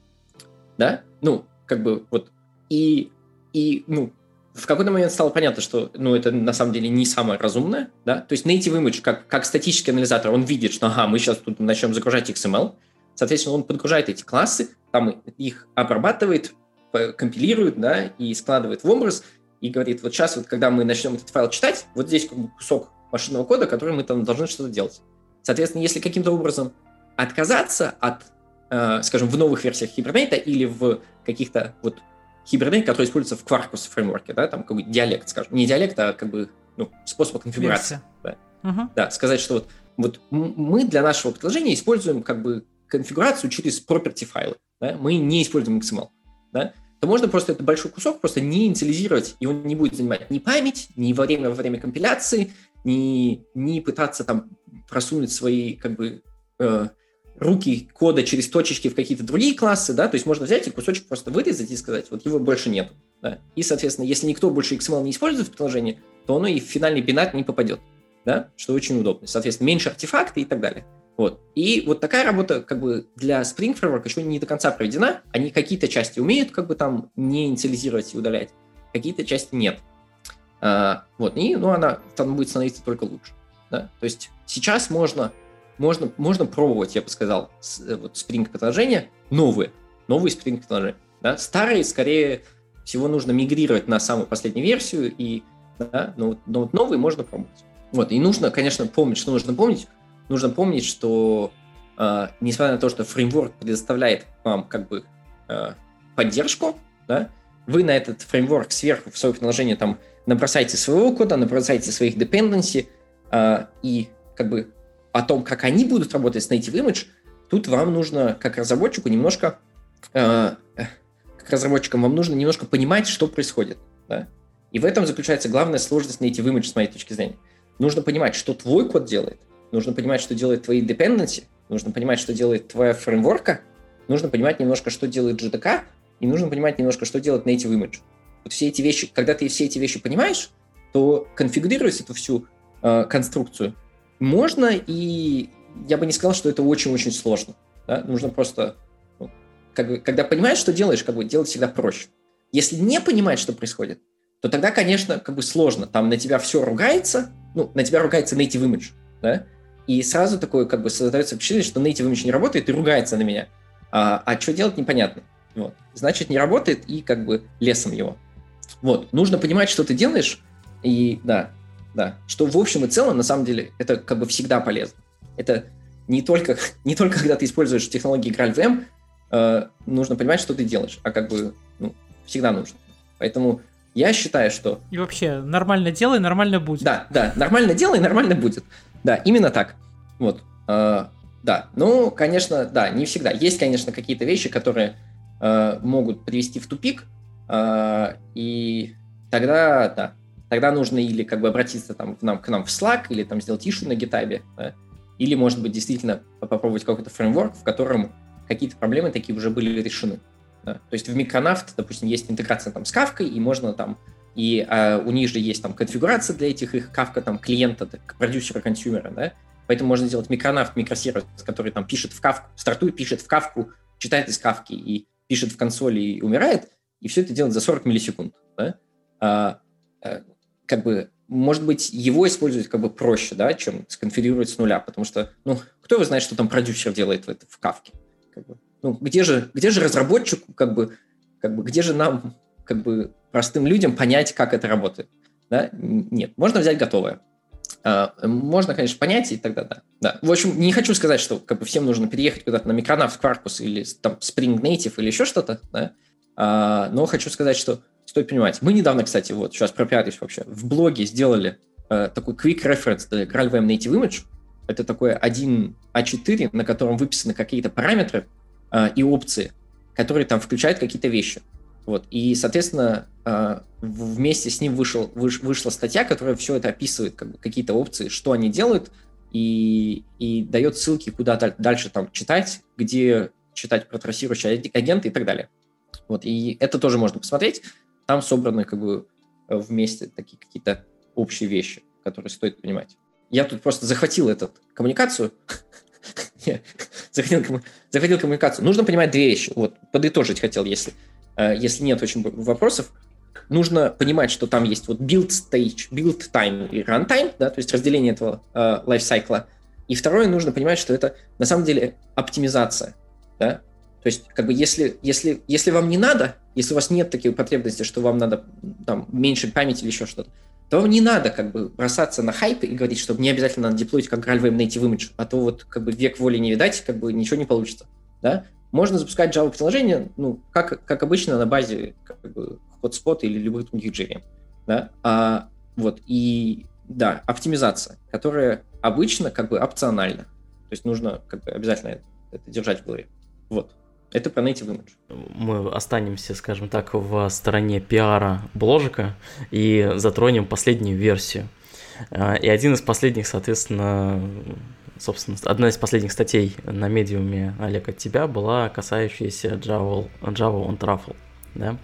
S3: Да? Ну, как бы вот. И, и ну, в какой-то момент стало понятно, что ну, это на самом деле не самое разумное. Да? То есть native image, как, как статический анализатор, он видит, что ага, мы сейчас тут начнем загружать XML, соответственно, он подгружает эти классы, там их обрабатывает, компилирует, да, и складывает в образ, и говорит, вот сейчас, вот, когда мы начнем этот файл читать, вот здесь как бы кусок машинного кода, который мы там должны что-то делать. Соответственно, если каким-то образом отказаться от, э, скажем, в новых версиях Hibernate или в каких-то вот Hibernate, который используется в Quarkus фреймворке, да, там какой-то диалект, скажем, не диалект, а как бы ну, способ конфигурации. Да. Угу. да, сказать, что вот, вот мы для нашего приложения используем как бы конфигурацию через property файлы, да, мы не используем XML, да, то можно просто этот большой кусок просто не инициализировать, и он не будет занимать ни память, ни во время, во время компиляции, не, не пытаться там просунуть свои как бы э, руки кода через точечки в какие-то другие классы, да, то есть можно взять и кусочек просто вырезать и сказать, вот его больше нет. Да? И, соответственно, если никто больше XML не использует в приложении, то оно и в финальный бинар не попадет, да, что очень удобно. Соответственно, меньше артефакты и так далее. Вот. И вот такая работа как бы для Spring Framework еще не до конца проведена. Они какие-то части умеют как бы там не инициализировать и удалять, какие-то части нет. А, вот, и ну, она там будет становиться только лучше. Да? То есть сейчас можно, можно, можно пробовать, я бы сказал, с, э, вот Spring приложения новые, новые Spring приложения. Да? Старые, скорее всего, нужно мигрировать на самую последнюю версию, и, да, но, но вот новые можно пробовать. Вот, и нужно, конечно, помнить, что нужно помнить. Нужно помнить, что э, несмотря на то, что фреймворк предоставляет вам как бы э, поддержку, да, вы на этот фреймворк сверху в свое приложение там набросайте своего кода, набросайте своих dependency, э, и как бы о том, как они будут работать с native image, тут вам нужно, как разработчику, немножко, э, как разработчикам вам нужно немножко понимать, что происходит. Да? И в этом заключается главная сложность native image с моей точки зрения. Нужно понимать, что твой код делает, нужно понимать, что делает твои dependency, нужно понимать, что делает твоя фреймворка, нужно понимать немножко, что делает GTK, и нужно понимать немножко, что делает native image. Вот все эти вещи, когда ты все эти вещи понимаешь, то конфигурировать эту всю э, конструкцию можно, и я бы не сказал, что это очень-очень сложно. Да? Нужно просто, ну, как бы, когда понимаешь, что делаешь, как бы делать всегда проще. Если не понимать, что происходит, то тогда, конечно, как бы сложно. Там на тебя все ругается, ну, на тебя ругается native image, да, и сразу такое, как бы, создается впечатление, что native image не работает и ругается на меня. А, а что делать, непонятно. Вот. Значит, не работает, и как бы лесом его. Вот, нужно понимать, что ты делаешь, и да, да, что в общем и целом, на самом деле, это как бы всегда полезно. Это не только, не только когда ты используешь технологии GraalVM, э, нужно понимать, что ты делаешь, а как бы ну, всегда нужно. Поэтому я считаю, что...
S1: И вообще, нормально делай, нормально будет.
S3: Да, да, нормально делай, нормально будет. Да, именно так. Вот. Э, да, ну, конечно, да, не всегда. Есть, конечно, какие-то вещи, которые э, могут привести в тупик, а, и тогда, да, тогда нужно или как бы обратиться там, к, нам, к нам в Slack, или там сделать ишу на GitHub, да, или, может быть, действительно попробовать какой-то фреймворк, в котором какие-то проблемы такие уже были решены. Да? То есть в Micronaut, допустим, есть интеграция там с Kafka, и можно там и а, у них же есть там конфигурация для этих их Kafka там клиента, так, продюсера, консюмера, да, поэтому можно сделать микронавт, микросервис, который там пишет в Kafka, стартует, пишет в Kafka, читает из Kafka и пишет в консоли и умирает, и все это делает за 40 миллисекунд, да. А, а, как бы, может быть, его использовать как бы проще, да, чем сконфигурировать с нуля, потому что, ну, кто его знает, что там продюсер делает в, это, в Kafka? Как бы, ну, где же, где же разработчику, как бы, как бы, где же нам, как бы, простым людям понять, как это работает? Да? Нет, можно взять готовое. А, можно, конечно, понять, и тогда да. да. В общем, не хочу сказать, что как бы, всем нужно переехать куда-то на Micronaut, Quarkus или там Spring Native или еще что-то, да? а, но хочу сказать, что стоит понимать. Мы недавно, кстати, вот сейчас пропиарюсь вообще, в блоге сделали э, такой quick reference для GraalVM Native Image. Это такой один А4, на котором выписаны какие-то параметры, э, и опции, которые там включают какие-то вещи. Вот. И, соответственно, э, вместе с ним вышел, выш, вышла статья, которая все это описывает, как бы, какие-то опции, что они делают, и, и дает ссылки, куда дальше там читать, где читать про трассирующие агенты и так далее. Вот. И это тоже можно посмотреть. Там собраны как бы вместе такие какие-то общие вещи, которые стоит понимать. Я тут просто захватил эту коммуникацию, захватил, захватил коммуникацию. Нужно понимать две вещи. Вот, подытожить хотел, если, э, если нет очень вопросов. Нужно понимать, что там есть вот build stage, build time и run time, да, то есть разделение этого э, лайфсайкла. И второе, нужно понимать, что это на самом деле оптимизация. Да? То есть, как бы, если, если, если вам не надо, если у вас нет таких потребностей, что вам надо там меньше памяти или еще что-то, то не надо как бы бросаться на хайп и говорить, что мне обязательно надо деплоить как GraalVM Native Image, а то вот как бы век воли не видать, как бы ничего не получится. Да? Можно запускать Java-приложение, ну, как, как обычно, на базе как бы, Hotspot или любых других JVM. Да? А, вот, и да, оптимизация, которая обычно как бы опциональна. То есть нужно как бы обязательно это, это держать в голове. Вот. Это про Native Image.
S2: Мы останемся, скажем так, в стороне пиара бложика и затронем последнюю версию. А, и один из последних, соответственно, собственно, одна из последних статей на медиуме, Олег, от тебя была касающаяся Java, Java on Truffle да.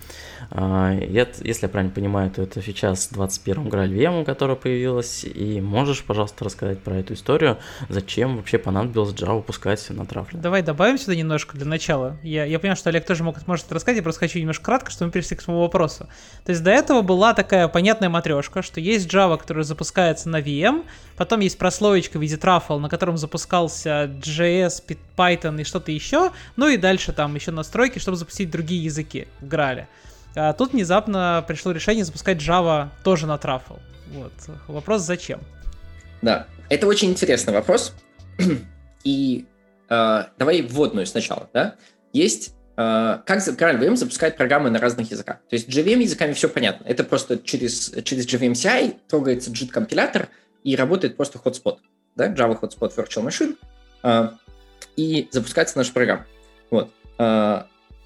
S2: А, если я правильно понимаю, то это сейчас с 21 GraalVM, которая появилась, и можешь, пожалуйста, рассказать про эту историю, зачем вообще понадобилось Java пускать на трафле?
S1: Давай добавим сюда немножко для начала. Я, я понимаю, что Олег тоже мог, может рассказать, я просто хочу немножко кратко, чтобы мы перешли к своему вопросу. То есть до этого была такая понятная матрешка, что есть Java, которая запускается на VM, потом есть прослоечка в виде Truffle, на котором запускался JS, Python и что-то еще, ну и дальше там еще настройки, чтобы запустить другие языки в Грале. А тут внезапно пришло решение запускать Java тоже на Truffle. Вот. Вопрос зачем?
S3: Да, это очень интересный вопрос. И э, давай вводную сначала, да? Есть э, как GraalVM запускает программы на разных языках. То есть JVM языками все понятно. Это просто через, через JVM CI трогается JIT-компилятор и работает просто hotspot. Да? Java Hotspot Virtual Machine. Э, и запускается наша программа. Вот.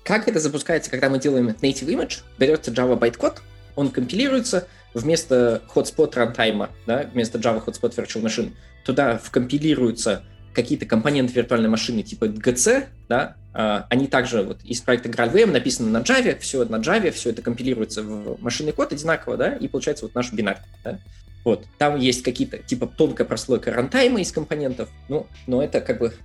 S3: Как это запускается, когда мы делаем native image? Берется Java bytecode, он компилируется вместо hotspot runtime, да, вместо Java hotspot virtual machine, туда вкомпилируются какие-то компоненты виртуальной машины типа GC, да, а, они также вот из проекта GraalVM написаны на Java, все на Java, все это компилируется в машинный код одинаково, да, и получается вот наш бинар, да. Вот, там есть какие-то, типа, тонкая прослойка рантайма из компонентов, ну, но это как бы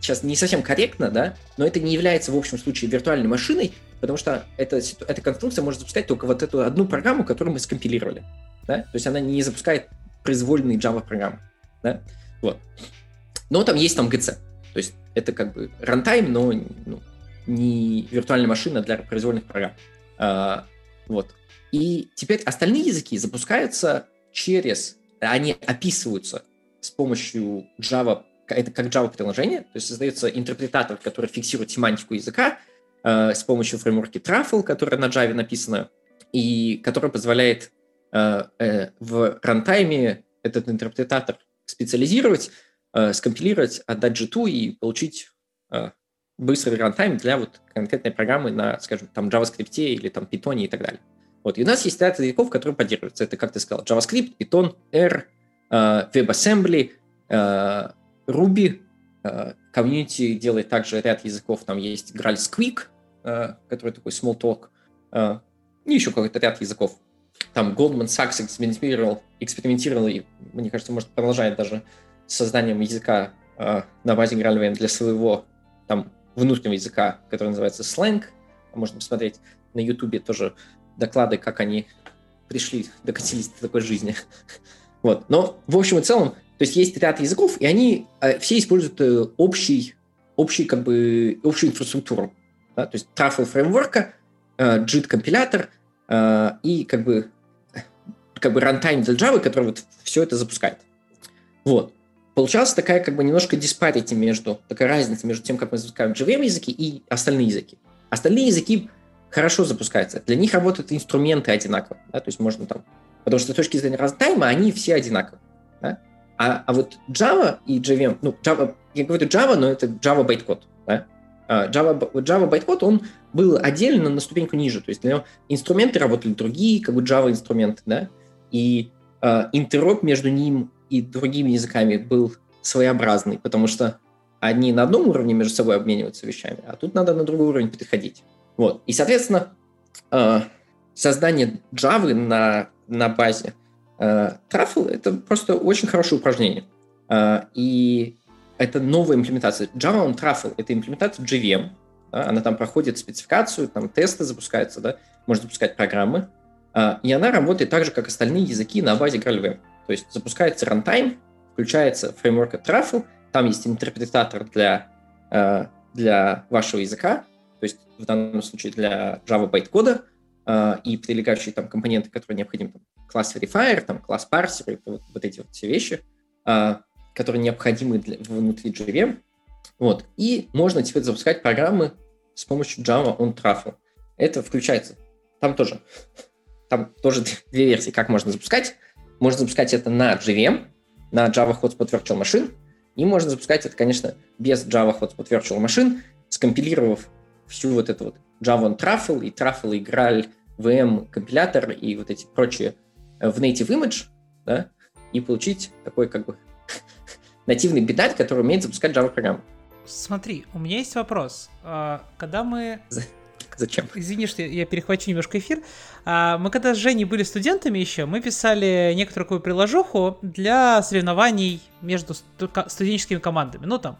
S3: сейчас не совсем корректно, да, но это не является в общем случае виртуальной машиной, потому что эта, эта конструкция может запускать только вот эту одну программу, которую мы скомпилировали. Да? То есть она не запускает произвольные Java программы. Да? Вот. Но там есть там GC. То есть это как бы рантайм, но ну, не виртуальная машина для произвольных программ. А, вот. И теперь остальные языки запускаются через... Они описываются с помощью Java это как Java-приложение, то есть создается интерпретатор, который фиксирует семантику языка э, с помощью фреймворки Truffle, которая на Java написана, и которая позволяет э, э, в рантайме этот интерпретатор специализировать, э, скомпилировать, отдать G2 и получить э, быстрый рантайм для вот конкретной программы на, скажем, там JavaScript или там Python и так далее. Вот, и у нас есть ряд языков, которые поддерживаются. Это, как ты сказал, JavaScript, Python, R, э, WebAssembly, э, Ruby, э, комьюнити делает также ряд языков, там есть Graal Squeak, который такой small talk, и еще какой-то ряд языков. Там Goldman Sachs экспериментировал, экспериментировал и, мне кажется, может, продолжает даже созданием языка на базе GraalVM для своего там внутреннего языка, который называется Slang. Можно посмотреть на YouTube тоже доклады, как они пришли, докатились до такой жизни. вот. Но в общем и целом, то есть есть ряд языков, и они э, все используют э, общий, общий, как бы, общую инфраструктуру. Да? То есть Truffle фреймворка, э, JIT компилятор э, и как бы как бы runtime для Java, который вот все это запускает. Вот. Получалась такая как бы немножко диспарити между, такая разница между тем, как мы запускаем JVM языки и остальные языки. Остальные языки хорошо запускаются. Для них работают инструменты одинаково. Да? То есть можно там... Потому что с точки зрения рантайма они все одинаковые. Да? А, а вот Java и JVM... Ну, Java, я говорю Java, но это Java bytecode. Да? А Java, Java bytecode, он был отдельно на ступеньку ниже. То есть для него инструменты работали другие, как бы Java инструменты. Да? И э, интероп между ним и другими языками был своеобразный, потому что они на одном уровне между собой обмениваются вещами, а тут надо на другой уровень переходить. Вот. И, соответственно, э, создание Java на, на базе э, Truffle — это просто очень хорошее упражнение. Э, и это новая имплементация. Java on Truffle — это имплементация JVM. Да? Она там проходит спецификацию, там тесты запускаются, да? можно запускать программы. И она работает так же, как остальные языки на базе GraalVM. То есть запускается runtime, включается фреймворк Truffle, там есть интерпретатор для, для вашего языка, то есть в данном случае для Java байткода э, и прилегающие там компоненты, которые необходимы, там, класс verifier, там, класс парсер, вот, вот эти вот все вещи, э, которые необходимы для, внутри JVM. Вот. И можно теперь запускать программы с помощью Java on Truffle. Это включается. Там тоже. Там тоже две версии, как можно запускать. Можно запускать это на JVM, на Java Hotspot Virtual Machine, и можно запускать это, конечно, без Java Hotspot Virtual Machine, скомпилировав всю вот эту вот Java on Truffle и Truffle и Graal VM компилятор и вот эти прочие э, в native image, да, и получить такой как бы нативный бинарь, который умеет запускать Java программу.
S1: Смотри, у меня есть вопрос. А, когда мы...
S3: Зачем?
S1: Извини, что я перехвачу немножко эфир. А, мы когда с Женей были студентами еще, мы писали некоторую такую приложуху для соревнований между студенческими командами. Ну, там,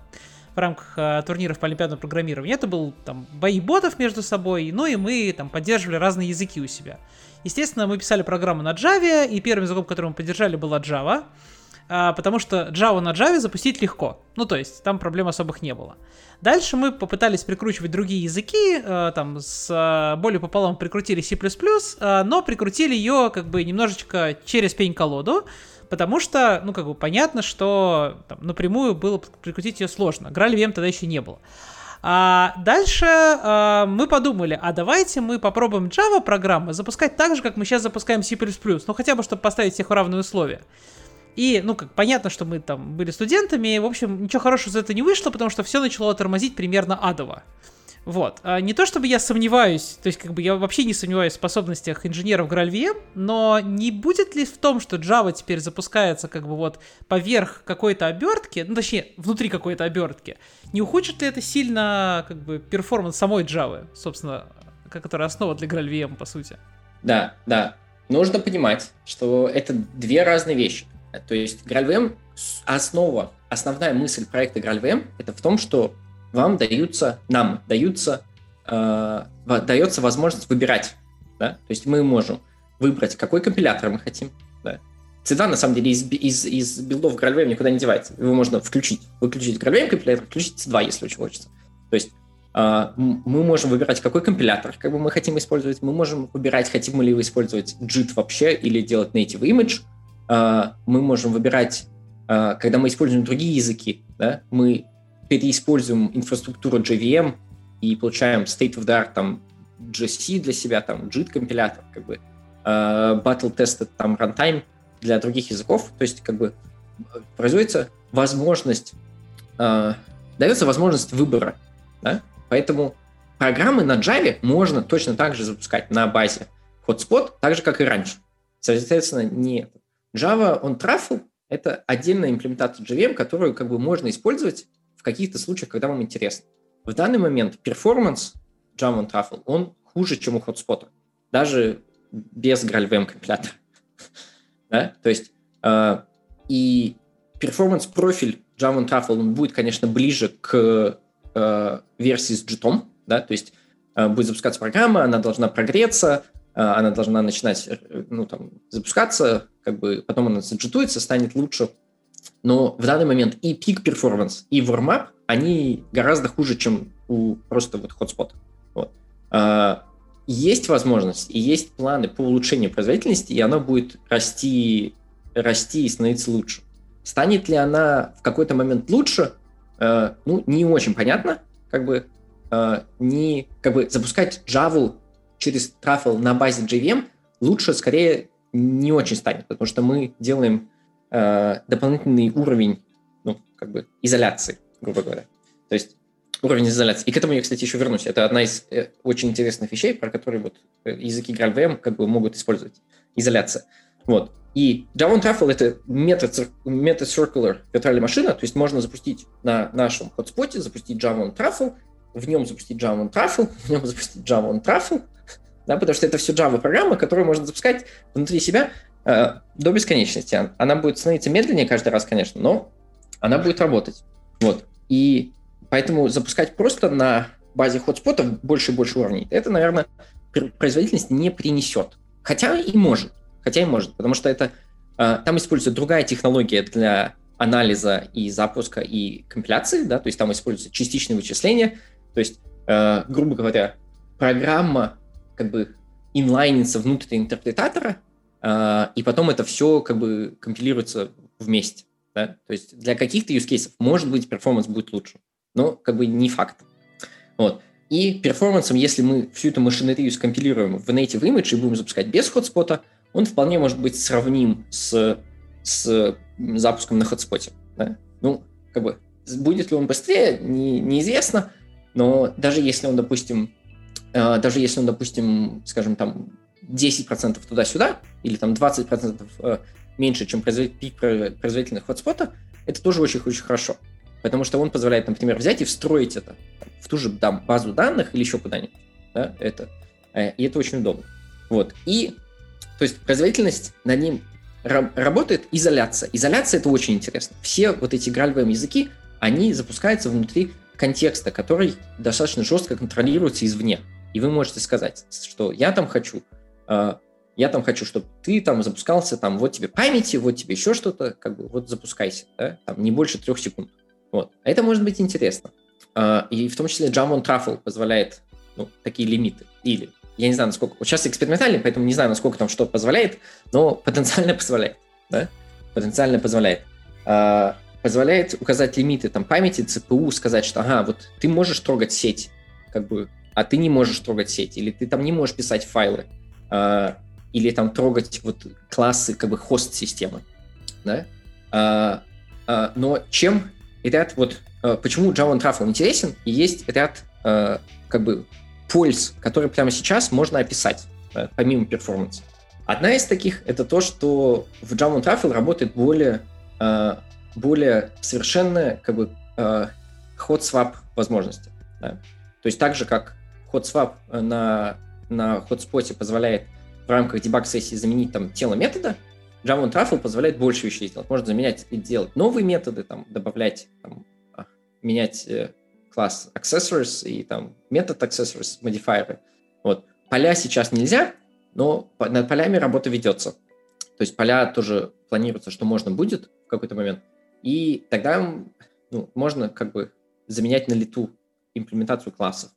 S1: в рамках э, турниров по олимпиадному программированию. Это был там бои ботов между собой, ну и мы там поддерживали разные языки у себя. Естественно, мы писали программу на Java, и первым языком, который мы поддержали, была Java, э, потому что Java на Java запустить легко. Ну, то есть, там проблем особых не было. Дальше мы попытались прикручивать другие языки, э, там с э, более пополам прикрутили C++, э, но прикрутили ее как бы немножечко через пень-колоду, Потому что, ну, как бы понятно, что там, напрямую было прикрутить ее сложно. GraalVM тогда еще не было. А дальше а, мы подумали, а давайте мы попробуем Java программы запускать так же, как мы сейчас запускаем C++, ну хотя бы, чтобы поставить всех в равные условия. И, ну, как понятно, что мы там были студентами, в общем, ничего хорошего из этого не вышло, потому что все начало тормозить примерно адово. Вот. А не то чтобы я сомневаюсь, то есть как бы я вообще не сомневаюсь в способностях инженеров GraalVM, но не будет ли в том, что Java теперь запускается как бы вот поверх какой-то обертки, ну точнее, внутри какой-то обертки, не ухудшит ли это сильно как бы перформанс самой Java, собственно, которая основа для GraalVM, по сути?
S3: Да, да. Нужно понимать, что это две разные вещи. То есть GraalVM, основа, основная мысль проекта GraalVM, это в том, что вам даются, нам даются, э, дается возможность выбирать. Да? То есть мы можем выбрать, какой компилятор мы хотим. Да? C2, на самом деле, из, из, из билдов GraalVM никуда не девается. Его можно включить. Выключить GraalVM компилятор, включить C2, если очень хочется. То есть э, мы можем выбирать, какой компилятор как бы мы хотим использовать. Мы можем выбирать, хотим мы ли использовать JIT вообще или делать native image. Э, мы можем выбирать, э, когда мы используем другие языки, да, мы переиспользуем инфраструктуру JVM и получаем state-of-the-art там GC для себя, там JIT компилятор, как бы uh, battle tested там runtime для других языков, то есть как бы производится возможность, uh, дается возможность выбора, да? поэтому программы на Java можно точно так же запускать на базе Hotspot, так же, как и раньше. Соответственно, не Java on Truffle — это отдельная имплементация JVM, которую как бы можно использовать в каких-то случаях, когда вам интересно. В данный момент перформанс Java on Truffle, он хуже, чем у Hotspot. Даже без GraalVM компилятора. да? То есть э, и перформанс-профиль Java on Truffle он будет, конечно, ближе к э, версии с JIT, да, то есть э, будет запускаться программа, она должна прогреться, э, она должна начинать, э, ну, там, запускаться, как бы, потом она заджитуется, станет лучше. Но в данный момент и пик перформанс, и warm они гораздо хуже, чем у просто вот hotspot. Вот. А, есть возможность и есть планы по улучшению производительности, и она будет расти, расти и становиться лучше. Станет ли она в какой-то момент лучше, э, ну, не очень понятно, как бы, э, не, как бы запускать Java через Truffle на базе JVM лучше, скорее, не очень станет, потому что мы делаем э, дополнительный уровень, ну, как бы, изоляции, грубо говоря. То есть уровень изоляции. И к этому я, кстати, еще вернусь. Это одна из э, очень интересных вещей, про которые вот э, языки GraalVM как бы могут использовать. Изоляция. Вот. И Java on Truffle — это метод, метод circular виртуальная машина, то есть можно запустить на нашем хотспоте, запустить Java on Truffle, в нем запустить Java on Truffle, в нем запустить Java on Truffle, да, потому что это все Java программа, которую можно запускать внутри себя до бесконечности. Она будет становиться медленнее каждый раз, конечно, но она будет работать. Вот. И Поэтому запускать просто на базе хотспотов больше и больше уровней, это, наверное, производительность не принесет. Хотя и может. Хотя и может, потому что это э, там используется другая технология для анализа и запуска и компиляции, да, то есть там используется частичное вычисление, то есть, э, грубо говоря, программа как бы инлайнится внутрь интерпретатора, э, и потом это все как бы компилируется вместе. Да? То есть для каких-то use cases, может быть, перформанс будет лучше но как бы не факт. Вот. И перформансом, если мы всю эту машинерию скомпилируем в native image и будем запускать без хотспота, он вполне может быть сравним с, с запуском на хотспоте. Да? Ну, как бы, будет ли он быстрее, не, неизвестно, но даже если он, допустим, э, даже если он, допустим, скажем, там 10% туда-сюда, или там 20% э, меньше, чем пик производительных хотспота, это тоже очень-очень хорошо потому что он позволяет, например, взять и встроить это в ту же там, базу данных или еще куда-нибудь. Да, это, э, и это очень удобно. Вот. И, то есть, производительность над ним работает изоляция. Изоляция — это очень интересно. Все вот эти гральвые языки, они запускаются внутри контекста, который достаточно жестко контролируется извне. И вы можете сказать, что я там хочу, я там хочу, чтобы ты там запускался, там вот тебе памяти, вот тебе еще что-то, как бы вот запускайся, да? там не больше трех секунд. Вот. Это может быть интересно. Uh, и в том числе Java on Truffle позволяет ну, такие лимиты. Или, я не знаю, насколько... Вот сейчас экспериментальный, поэтому не знаю, насколько там что позволяет, но потенциально позволяет. Да? Потенциально позволяет. Uh, позволяет указать лимиты там, памяти, ЦПУ, сказать, что ага, вот ты можешь трогать сеть, как бы, а ты не можешь трогать сеть, или ты там не можешь писать файлы, или там трогать вот классы, как бы, хост-системы. Да? Uh, uh, но чем ряд вот э, почему Java on Truffle интересен, и есть ряд э, как бы польз, которые прямо сейчас можно описать, э, помимо перформанса. Одна из таких это то, что в Java on Truffle работает более, более совершенная как бы hot swap возможности. Да? То есть так же, как hot swap на, на хотспоте позволяет в рамках дебаг-сессии заменить там тело метода, Java Truffle позволяет больше вещей сделать. Можно заменять и делать новые методы, там, добавлять, там, а, менять э, класс accessories и там метод accessories, модифайеры. Вот. Поля сейчас нельзя, но над полями работа ведется. То есть поля тоже планируется, что можно будет в какой-то момент. И тогда ну, можно как бы заменять на лету имплементацию классов,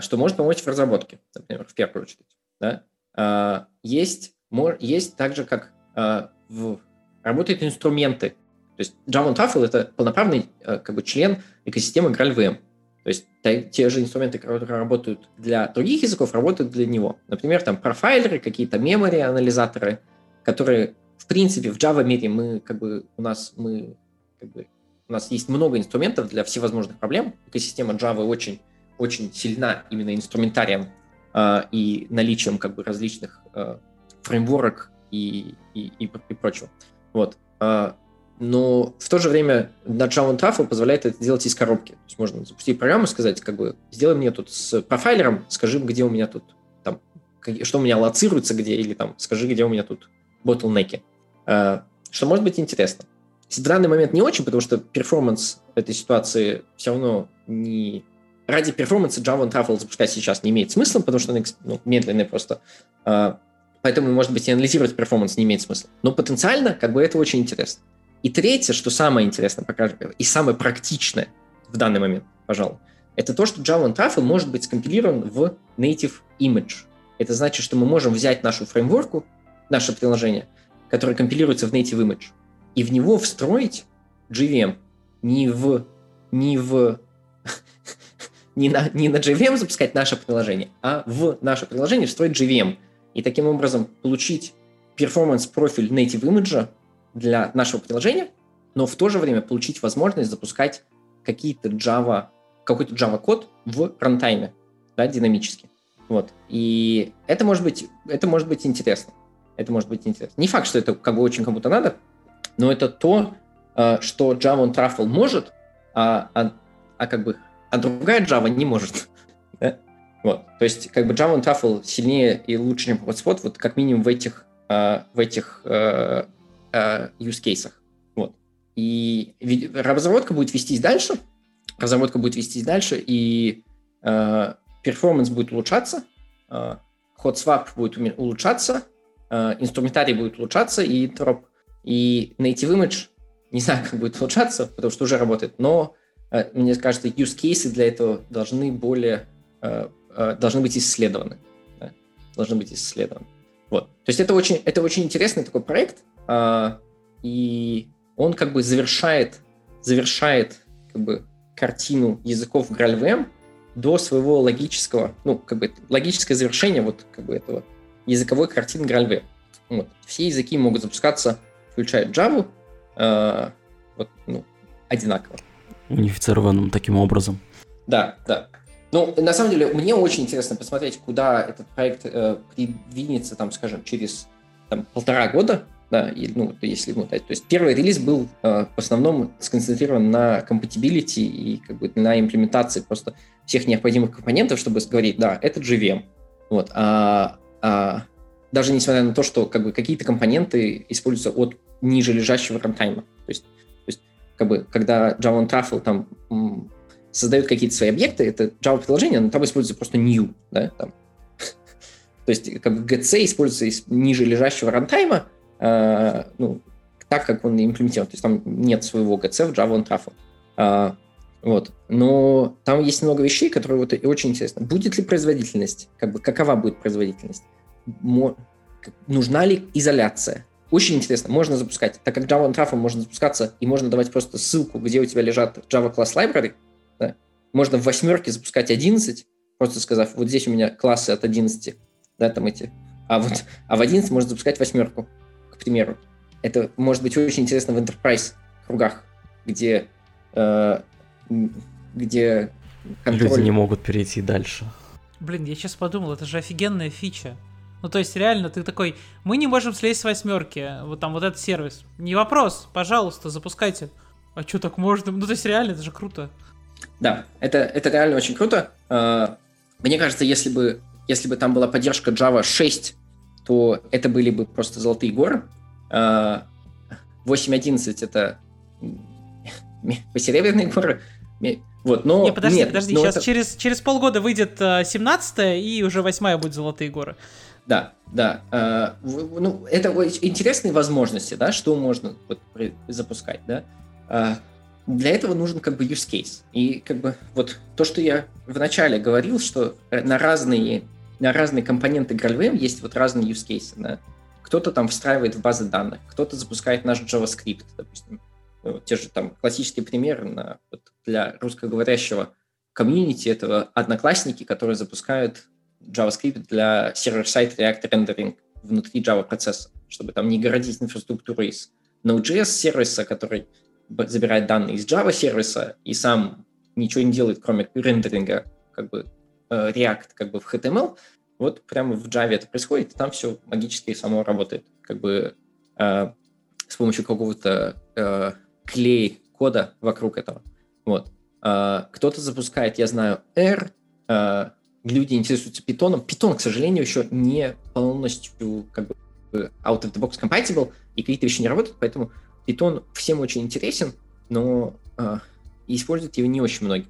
S3: что может помочь в разработке, например, в первую очередь. Да? А, есть, есть также как Э, в, работают инструменты. То есть Java Truffle — это полноправный э, как бы, член экосистемы GraalVM. То есть те же инструменты, которые работают для других языков, работают для него. Например, там профайлеры, какие-то memory анализаторы, которые, в принципе, в Java мире мы как бы у нас мы как бы у нас есть много инструментов для всевозможных проблем. Экосистема Java очень очень сильна именно инструментарием э, и наличием как бы различных э, фреймворок и, и, и, и прочего. Вот. А, но в то же время Java Truffle позволяет это делать из коробки. То есть можно запустить программу, сказать, как бы, сделай мне тут с профайлером, скажи, где у меня тут, там, что у меня лоцируется где, или там, скажи, где у меня тут ботлнеки. А, что может быть интересно. В данный момент не очень, потому что перформанс этой ситуации все равно не... Ради перформанса Java Truffle запускать сейчас не имеет смысла, потому что он ну, медленный просто. А, поэтому, может быть, и анализировать перформанс не имеет смысла. Но потенциально, как бы, это очень интересно. И третье, что самое интересное покажет, и самое практичное в данный момент, пожалуй, это то, что Java Truffle может быть скомпилирован в native image. Это значит, что мы можем взять нашу фреймворку, наше приложение, которое компилируется в native image, и в него встроить JVM. Не в, не в не на, не на JVM запускать наше приложение, а в наше приложение встроить JVM. И таким образом получить перформанс-профиль native image для нашего приложения, но в то же время получить возможность запускать какие-то Java, какой-то Java код в рантайме, да, динамически. Вот. И это может быть, это может быть интересно. Это может быть интересно. Не факт, что это как бы очень кому-то надо, но это то, э, что Java on Truffle может, а, а, а как бы а другая Java не может. да? Вот. То есть как бы Java Truffle сильнее и лучше, чем Hotspot, вот как минимум в этих, э, в этих э, э, use кейсах. Вот. И разработка будет вестись дальше, разработка будет вестись дальше, и э, перформанс будет улучшаться, э, ход swap будет улучшаться, э, инструментарий будет улучшаться, и троп, и native image, не знаю, как будет улучшаться, потому что уже работает, но мне кажется, use кейсы для этого должны более э, э, должны быть исследованы. Да? Должны быть исследованы. Вот. То есть это очень, это очень интересный такой проект, а, и он как бы завершает, завершает как бы картину языков GraalVM до своего логического, ну, как бы логическое завершение вот как бы этого языковой картины GraalVM. Вот. Все языки могут запускаться, включая Java, э, вот, ну, одинаково.
S2: Унифицированным таким образом.
S3: Да, да. Ну, на самом деле, мне очень интересно посмотреть, куда этот проект э, придвинется, там, скажем, через там, полтора года, да, и, ну, если ну, то есть первый релиз был э, в основном сконцентрирован на compatibility и как бы на имплементации просто всех необходимых компонентов, чтобы говорить, да, это JVM. Вот, а, а даже несмотря на то, что как бы какие-то компоненты используются от ниже лежащего рантайма. То есть как бы, когда Java on Truffle там м, создает какие-то свои объекты, это Java-приложение, но там используется просто new, да, там. То есть как бы GC используется из ниже лежащего рантайма, Э, ну, так, как он имплементирован. То есть там нет своего GC в Java on Truffle. А, вот. Но там есть много вещей, которые вот и очень интересно. Будет ли производительность? Как бы какова будет производительность? Мо... Нужна ли изоляция? Очень интересно. Можно запускать, так как Java on Truffle можно запускаться, и можно давать просто ссылку, где у тебя лежат Java Class Library, да? можно в восьмерке запускать 11, просто сказав, вот здесь у меня классы от 11, да, там эти, а вот, а в 11 можно запускать восьмерку к примеру. Это может быть очень интересно в enterprise кругах, где, э, где
S2: контроль... Люди не могут перейти дальше.
S1: Блин, я сейчас подумал, это же офигенная фича. Ну, то есть, реально, ты такой, мы не можем слезть с восьмерки, вот там вот этот сервис. Не вопрос, пожалуйста, запускайте. А что так можно? Ну, то есть, реально, это же круто.
S3: Да, это, это реально очень круто. Э, мне кажется, если бы, если бы там была поддержка Java 6 то это были бы просто золотые горы. 8.11 а, это посеребряные горы. Вот, но...
S1: Не, подожди,
S3: нет,
S1: подожди, сейчас это... через, через полгода выйдет 17 э, и уже 8 будет Золотые горы.
S3: Да, да. Э, ну, это интересные возможности, да, что можно вот, запускать, да. Э, для этого нужен как бы use case. И как бы вот то, что я вначале говорил, что на разные на разные компоненты GraalVM есть вот разные use cases. Да? Кто-то там встраивает в базы данных, кто-то запускает наш JavaScript, допустим. Ну, те же там классические примеры на, вот для русскоговорящего комьюнити этого одноклассники, которые запускают JavaScript для сервер-сайт React Rendering внутри Java процесса, чтобы там не городить инфраструктуру из Node.js сервиса, который забирает данные из Java сервиса и сам ничего не делает, кроме рендеринга как бы Э, React как бы в HTML, вот прямо в Java это происходит, там все магически само работает. Как бы э, с помощью какого-то э, клей кода вокруг этого. Вот. Э, кто-то запускает, я знаю, R, э, люди интересуются питоном. Питон, к сожалению, еще не полностью как бы out of the box compatible, и какие-то вещи не работают, поэтому питон всем очень интересен, но э, используют его не очень многие.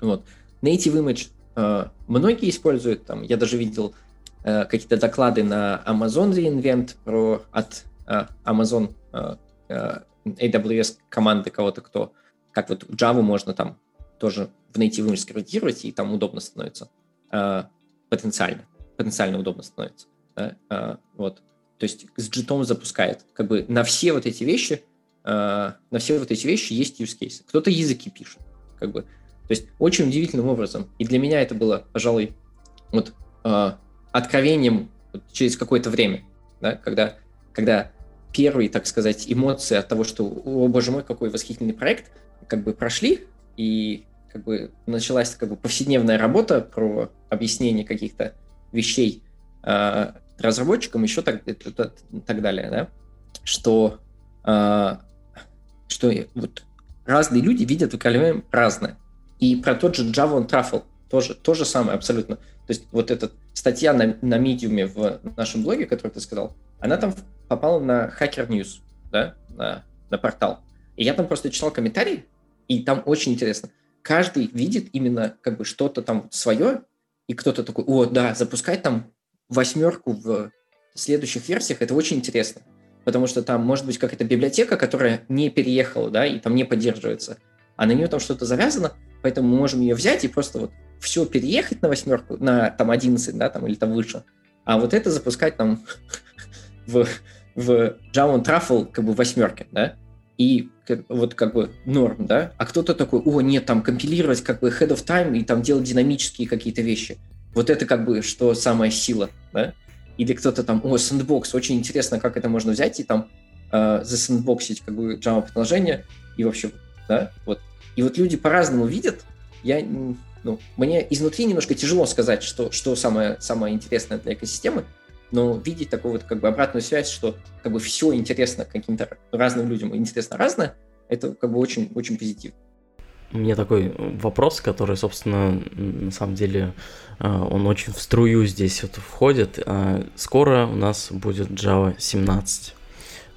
S3: Вот. Native Image э, многие используют, там, я даже видел э, какие-то доклады на Amazon reInvent про от э, Amazon э, AWS команды кого-то, кто, как вот Java можно там тоже в Native Image сконвертировать, и там удобно становится. Э, потенциально. Потенциально удобно становится. Да? Э, вот. То есть с джитом запускает. Как бы на все вот эти вещи, э, на все вот эти вещи есть use case. Кто-то языки пишет. Как бы. То есть очень удивительным образом. И для меня это было, пожалуй, вот откровением через какое-то время, да, когда, когда первые, так сказать, эмоции от того, что, о боже мой, какой восхитительный проект, как бы прошли, и как бы началась как бы повседневная работа про объяснение каких-то вещей э, разработчикам, еще так, так, так далее, да, что, э, что вот разные люди видят в разное. И про тот же Java on Truffle тоже то же самое абсолютно. То есть вот эта статья на, на медиуме в нашем блоге, которую ты сказал, она там попала на Hacker News, да, на, на портал. И я там просто читал комментарии, и там очень интересно каждый видит именно как бы что-то там свое, и кто-то такой, о, да, запускать там восьмерку в следующих версиях, это очень интересно. Потому что там может быть какая-то библиотека, которая не переехала, да, и там не поддерживается, а на нее там что-то завязано, поэтому мы можем ее взять и просто вот все переехать на восьмерку, на там 11, да, там или там выше, а вот это запускать там в, в Java Truffle как бы восьмерке, да, и вот как бы норм, да, а кто-то такой, о, нет, там компилировать как бы ahead of time и там делать динамические какие-то вещи. Вот это как бы что самая сила, да? Или кто-то там, о, сэндбокс, очень интересно, как это можно взять и там э, засэндбоксить как бы Java приложение и вообще, да, вот. И вот люди по-разному видят, я, ну, мне изнутри немножко тяжело сказать, что, что самое, самое интересное для экосистемы, но видеть такую вот как бы обратную связь, что как бы все интересно каким-то разным людям, интересно разное, это как бы очень, очень позитивно.
S2: У меня такой вопрос, который, собственно, на самом деле, э, он очень в струю здесь вот входит. Э, скоро у нас будет Java 17.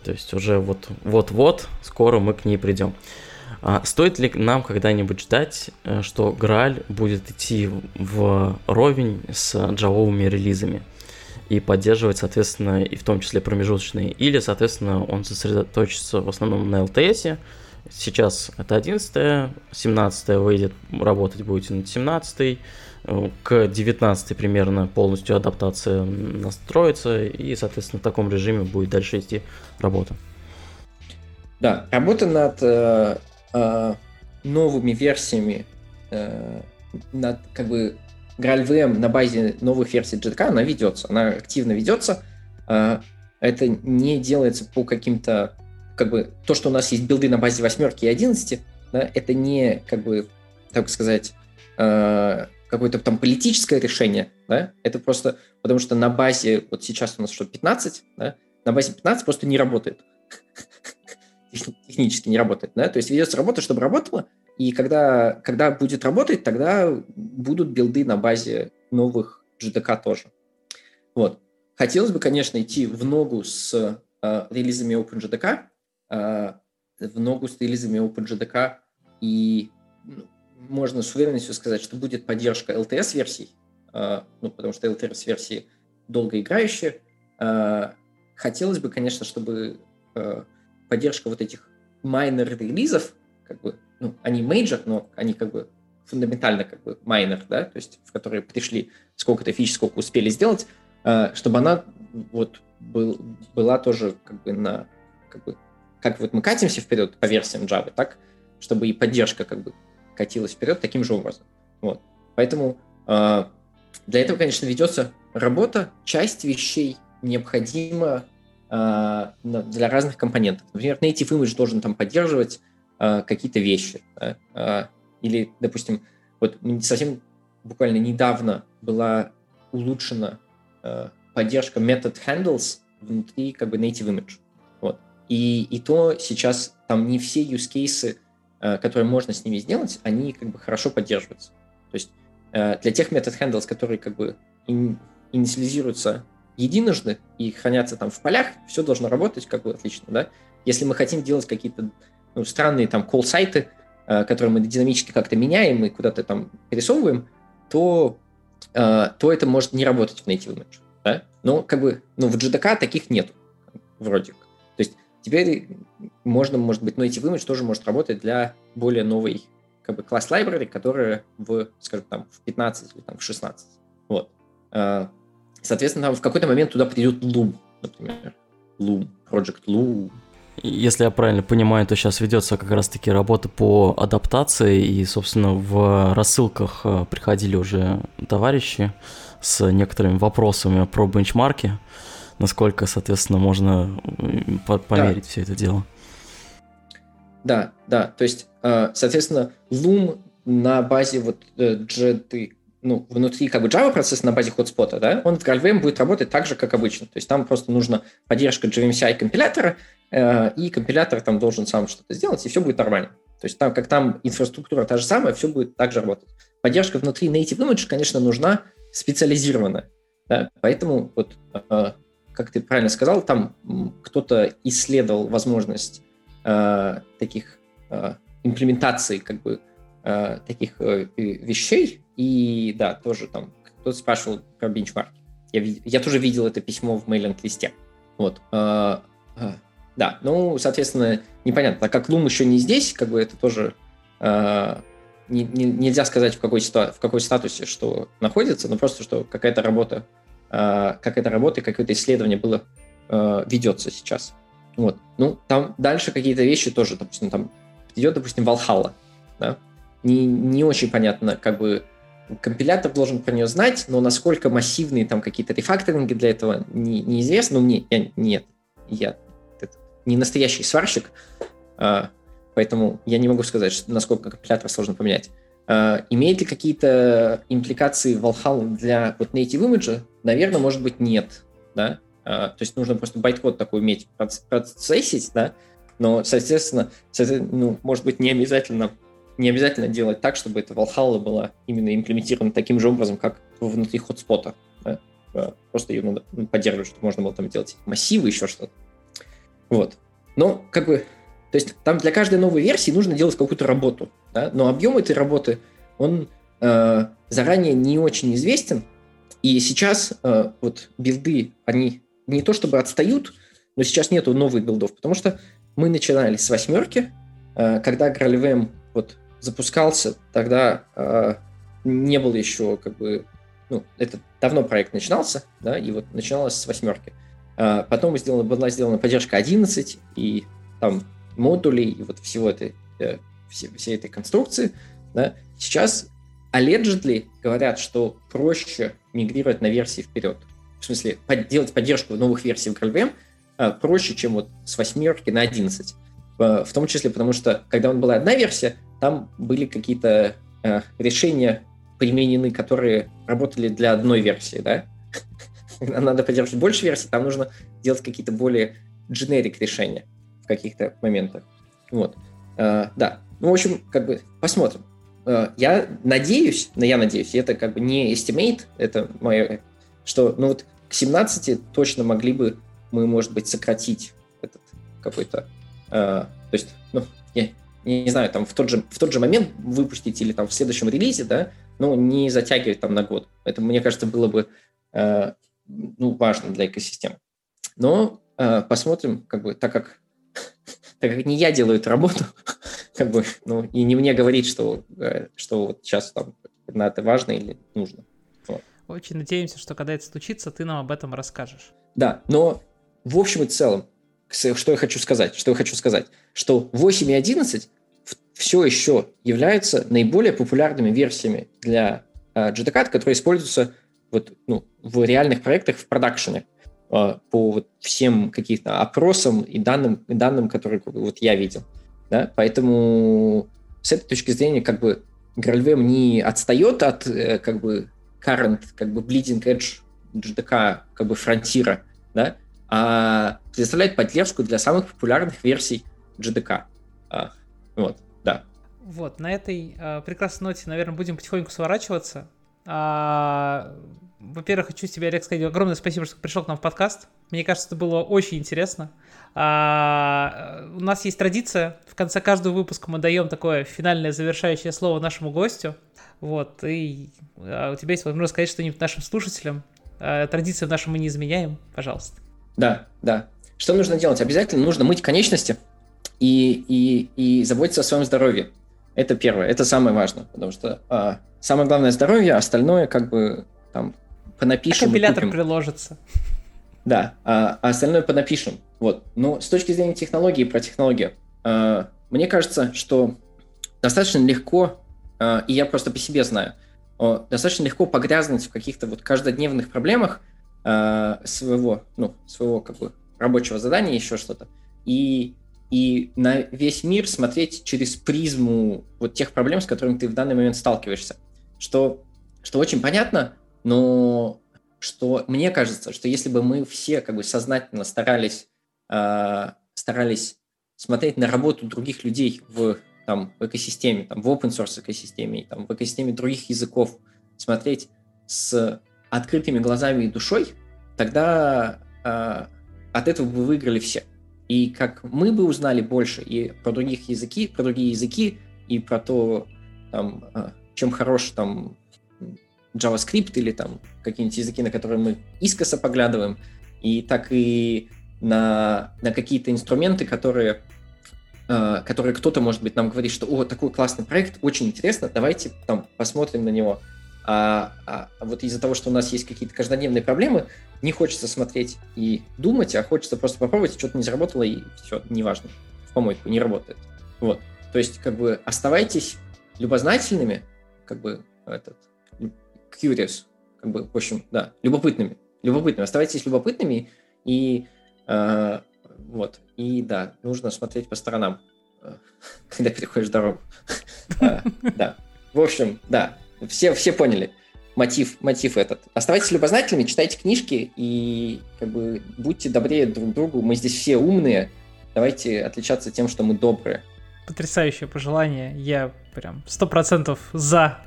S2: То есть уже вот, вот-вот, скоро мы к ней придем. А стоит ли нам когда-нибудь ждать, э, что Graal будет идти в ровень с джавовыми релизами? И поддерживать, соответственно, и в том числе промежуточные. Или, соответственно, он сосредоточится в основном на LTS. Сейчас это 11, 17 выйдет, работать будете над 17, к 19 примерно полностью адаптация настроится, и, соответственно, в таком режиме будет дальше идти работа.
S3: Да, работа над э, э, новыми версиями, э, над как бы GraalVM на базе новых версий JDK, она ведется, она активно ведется. А, это не делается по каким-то, как бы, то, что у нас есть билды на базе восьмерки и одиннадцати, да, это не, как бы, так сказать, а, какое-то там политическое решение, да, это просто потому что на базе, вот сейчас у нас что, 15, да, на базе 15 просто не работает. Технически не работает, да, то есть ведется работа, чтобы работала, и когда, когда будет работать, тогда будут билды на базе новых JDK тоже. Вот. Хотелось бы, конечно, идти в ногу с э, релизами OpenJDK, э, в ногу с релизами OpenJDK, и ну, можно с уверенностью сказать, что будет поддержка LTS-версий, э, ну, потому что LTS-версии долгоиграющие. Э, хотелось бы, конечно, чтобы э, поддержка вот этих minor-релизов, как бы ну, они major, но они как бы фундаментально как бы minor, да, то есть в которые пришли сколько-то фич, сколько успели сделать, э, чтобы она вот был, была тоже как бы на как бы как вот мы катимся вперед по версиям Java, так чтобы и поддержка как бы катилась вперед таким же образом. Вот. Поэтому э, для этого, конечно, ведется работа, часть вещей необходима э, для разных компонентов. Например, Native Image должен там поддерживать какие-то вещи. Да? А, или, допустим, вот совсем буквально недавно была улучшена а, поддержка method handles внутри как бы native image. Вот. И и, то сейчас там не все use cases, которые можно с ними сделать, они как бы хорошо поддерживаются. То есть для тех метод handles, которые как бы ин, инициализируются единожды и хранятся там в полях, все должно работать как бы отлично, да. Если мы хотим делать какие-то ну, странные там call-сайты, э, которые мы динамически как-то меняем и куда-то там пересовываем, то, э, то это может не работать в native image. Да? Но как бы ну, в JDK таких нет вроде как. То есть теперь можно, может быть, native image тоже может работать для более новой как бы класс library, которая в, скажем, там, в 15 или там, в 16. Вот. Э, соответственно, там в какой-то момент туда придет Loom, например. Loom, Project Loom,
S2: если я правильно понимаю, то сейчас ведется как раз-таки работа по адаптации, и, собственно, в рассылках э, приходили уже товарищи с некоторыми вопросами про бенчмарки, насколько, соответственно, можно померить да. все это дело.
S3: Да, да, то есть, э, соответственно, Loom на базе вот GT, э, ну, внутри как бы Java процесса на базе хотспота, да, он в GraalVM будет работать так же, как обычно. То есть там просто нужна поддержка JVMCI компилятора, и компилятор там должен сам что-то сделать, и все будет нормально. То есть там, как там инфраструктура та же самая, все будет так же работать. Поддержка внутри Native Image, конечно, нужна специализированная. Да? Поэтому, вот, э, как ты правильно сказал, там кто-то исследовал возможность э, таких имплементаций, как бы, таких вещей, и да, тоже там кто-то спрашивал про бенчмарки. Я, я тоже видел это письмо в мейлинг-листе. Вот. Да, ну, соответственно, непонятно. Так как Лум еще не здесь, как бы это тоже э, не, не, нельзя сказать, в какой, в какой статусе что находится, но просто, что какая-то работа, э, какая-то работа и какое-то исследование было, э, ведется сейчас. Вот. Ну, там дальше какие-то вещи тоже, допустим, там идет, допустим, Valhalla, да? Не, не очень понятно, как бы компилятор должен про нее знать, но насколько массивные там какие-то рефакторинги для этого не, неизвестно. Ну, мне я, нет, я не настоящий сварщик, а, поэтому я не могу сказать, насколько компилятор сложно поменять. А, имеет ли какие-то импликации Valhalla для вот native image? Наверное, может быть, нет. Да? А, то есть нужно просто байткод такой уметь процессить, да? но, соответственно, ну, может быть, не обязательно, не обязательно делать так, чтобы эта Valhalla была именно имплементирована таким же образом, как внутри хотспота. Да? Просто ее надо поддерживать, чтобы можно было там делать массивы, еще что-то. Вот. Но как бы, то есть там для каждой новой версии нужно делать какую-то работу, да? но объем этой работы, он э, заранее не очень известен, и сейчас э, вот билды, они не то чтобы отстают, но сейчас нету новых билдов, потому что мы начинали с восьмерки, э, когда GraalVM вот запускался, тогда э, не было еще как бы, ну, это давно проект начинался, да, и вот начиналось с восьмерки. А, потом сделана, была сделана поддержка 11 и там модулей и вот всего этой, э, все, всей этой конструкции. Да. Сейчас allegedly говорят, что проще мигрировать на версии вперед. В смысле, под, делать поддержку новых версий в GraalVM а, проще, чем вот с восьмерки на 11. В, том числе потому, что когда была одна версия, там были какие-то э, решения применены, которые работали для одной версии, да, надо поддерживать больше версий, там нужно делать какие-то более generic решения в каких-то моментах. Вот. Uh, да. Ну, в общем, как бы посмотрим. Uh, я надеюсь, но я надеюсь, это как бы не estimate, это мое, что, ну вот к 17 точно могли бы мы, может быть, сократить этот какой-то, uh, то есть, ну, я не, не знаю, там в тот же в тот же момент выпустить или там в следующем релизе, да, ну не затягивать там на год. Это, мне кажется, было бы ну, важно для экосистемы. Но э, посмотрим, как бы, так как, так как не я делаю эту работу, как бы, ну, и не мне говорить, что, э, что вот сейчас там на это важно или нужно.
S1: Вот. Очень надеемся, что когда это случится, ты нам об этом расскажешь.
S3: Да, но в общем и целом, что я хочу сказать, что я хочу сказать, что 8 и 11 все еще являются наиболее популярными версиями для э, JDK, которые используются вот, ну, в реальных проектах в продакшене а, по вот всем каким-то опросам и данным, и данным, которые вот я видел. Да? Поэтому с этой точки зрения как бы GraalVM не отстает от э, как бы current, как бы bleeding edge JDK как бы фронтира, да? а предоставлять поддержку для самых популярных версий GDK. А, вот, да.
S1: Вот, на этой э, прекрасной ноте, наверное, будем потихоньку сворачиваться. А, во-первых, хочу тебе, Олег, сказать огромное спасибо, что пришел к нам в подкаст. Мне кажется, это было очень интересно. А, у нас есть традиция, в конце каждого выпуска мы даем такое финальное завершающее слово нашему гостю. Вот, и а у тебя есть возможность сказать что-нибудь нашим слушателям. А, традиции наши мы не изменяем, пожалуйста.
S3: Да, да. Что нужно делать? Обязательно нужно мыть конечности и, и, и заботиться о своем здоровье. Это первое, это самое важное, потому что а, самое главное здоровье, а остальное как бы там понапишем.
S1: А компилятор приложится.
S3: Да, а, а остальное понапишем. Вот. Но с точки зрения технологии, про технологию, а, мне кажется, что достаточно легко, а, и я просто по себе знаю, а, достаточно легко погрязнуть в каких-то вот каждодневных проблемах а, своего, ну, своего как бы рабочего задания, еще что-то, и и на весь мир смотреть через призму вот тех проблем, с которыми ты в данный момент сталкиваешься. Что, что очень понятно, но что мне кажется, что если бы мы все как бы сознательно старались, э, старались смотреть на работу других людей в, там, в экосистеме, там, в open source экосистеме, там, в экосистеме других языков, смотреть с открытыми глазами и душой, тогда э, от этого бы выиграли все. И как мы бы узнали больше и про других языки, про другие языки, и про то, там, а, чем хорош там JavaScript или там какие-нибудь языки, на которые мы искоса поглядываем, и так и на, на какие-то инструменты, которые, э, которые кто-то, может быть, нам говорит, что «О, такой классный проект, очень интересно, давайте там посмотрим на него». А, а, вот из-за того, что у нас есть какие-то каждодневные проблемы, не хочется смотреть и думать, а хочется просто попробовать, что-то не заработало, и все, неважно, в помойку, не работает. Вот. То есть, как бы, оставайтесь любознательными, как бы, этот, curious, как бы, в общем, да, любопытными. Любопытными. Оставайтесь любопытными, и э, вот, и да, нужно смотреть по сторонам, э, когда переходишь дорогу. Э, да. В общем, да, все, все поняли мотив, мотив этот. Оставайтесь любознательными, читайте книжки и как бы будьте добрее друг другу. Мы здесь все умные. Давайте отличаться тем, что мы добрые.
S1: Потрясающее пожелание. Я прям сто процентов за.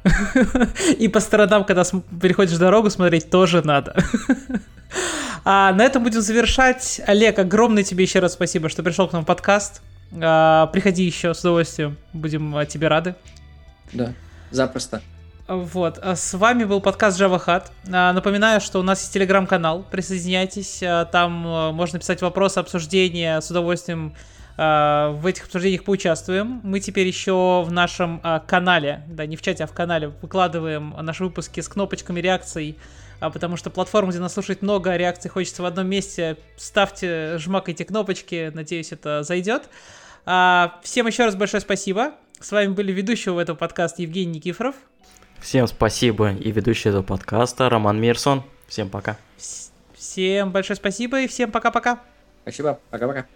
S1: И по сторонам, когда переходишь дорогу, смотреть тоже надо. А на этом будем завершать. Олег, огромное тебе еще раз спасибо, что пришел к нам в подкаст. А, приходи еще с удовольствием. Будем тебе рады.
S3: Да, запросто.
S1: Вот, а с вами был подкаст Java Hat. А, напоминаю, что у нас есть телеграм-канал, присоединяйтесь, а, там можно писать вопросы, обсуждения, с удовольствием в этих обсуждениях поучаствуем. Мы теперь еще в нашем канале, да, не в чате, а в канале, выкладываем наши выпуски с кнопочками реакций, потому что платформа, где нас слушать много, реакций хочется в одном месте. Ставьте, жмакайте кнопочки, надеюсь, это зайдет. Всем еще раз большое спасибо. С вами были ведущие в этом подкаста Евгений Никифоров.
S2: Всем спасибо и ведущий этого подкаста Роман Мирсон. Всем пока.
S1: Всем большое спасибо и всем пока-пока.
S3: Спасибо, пока-пока.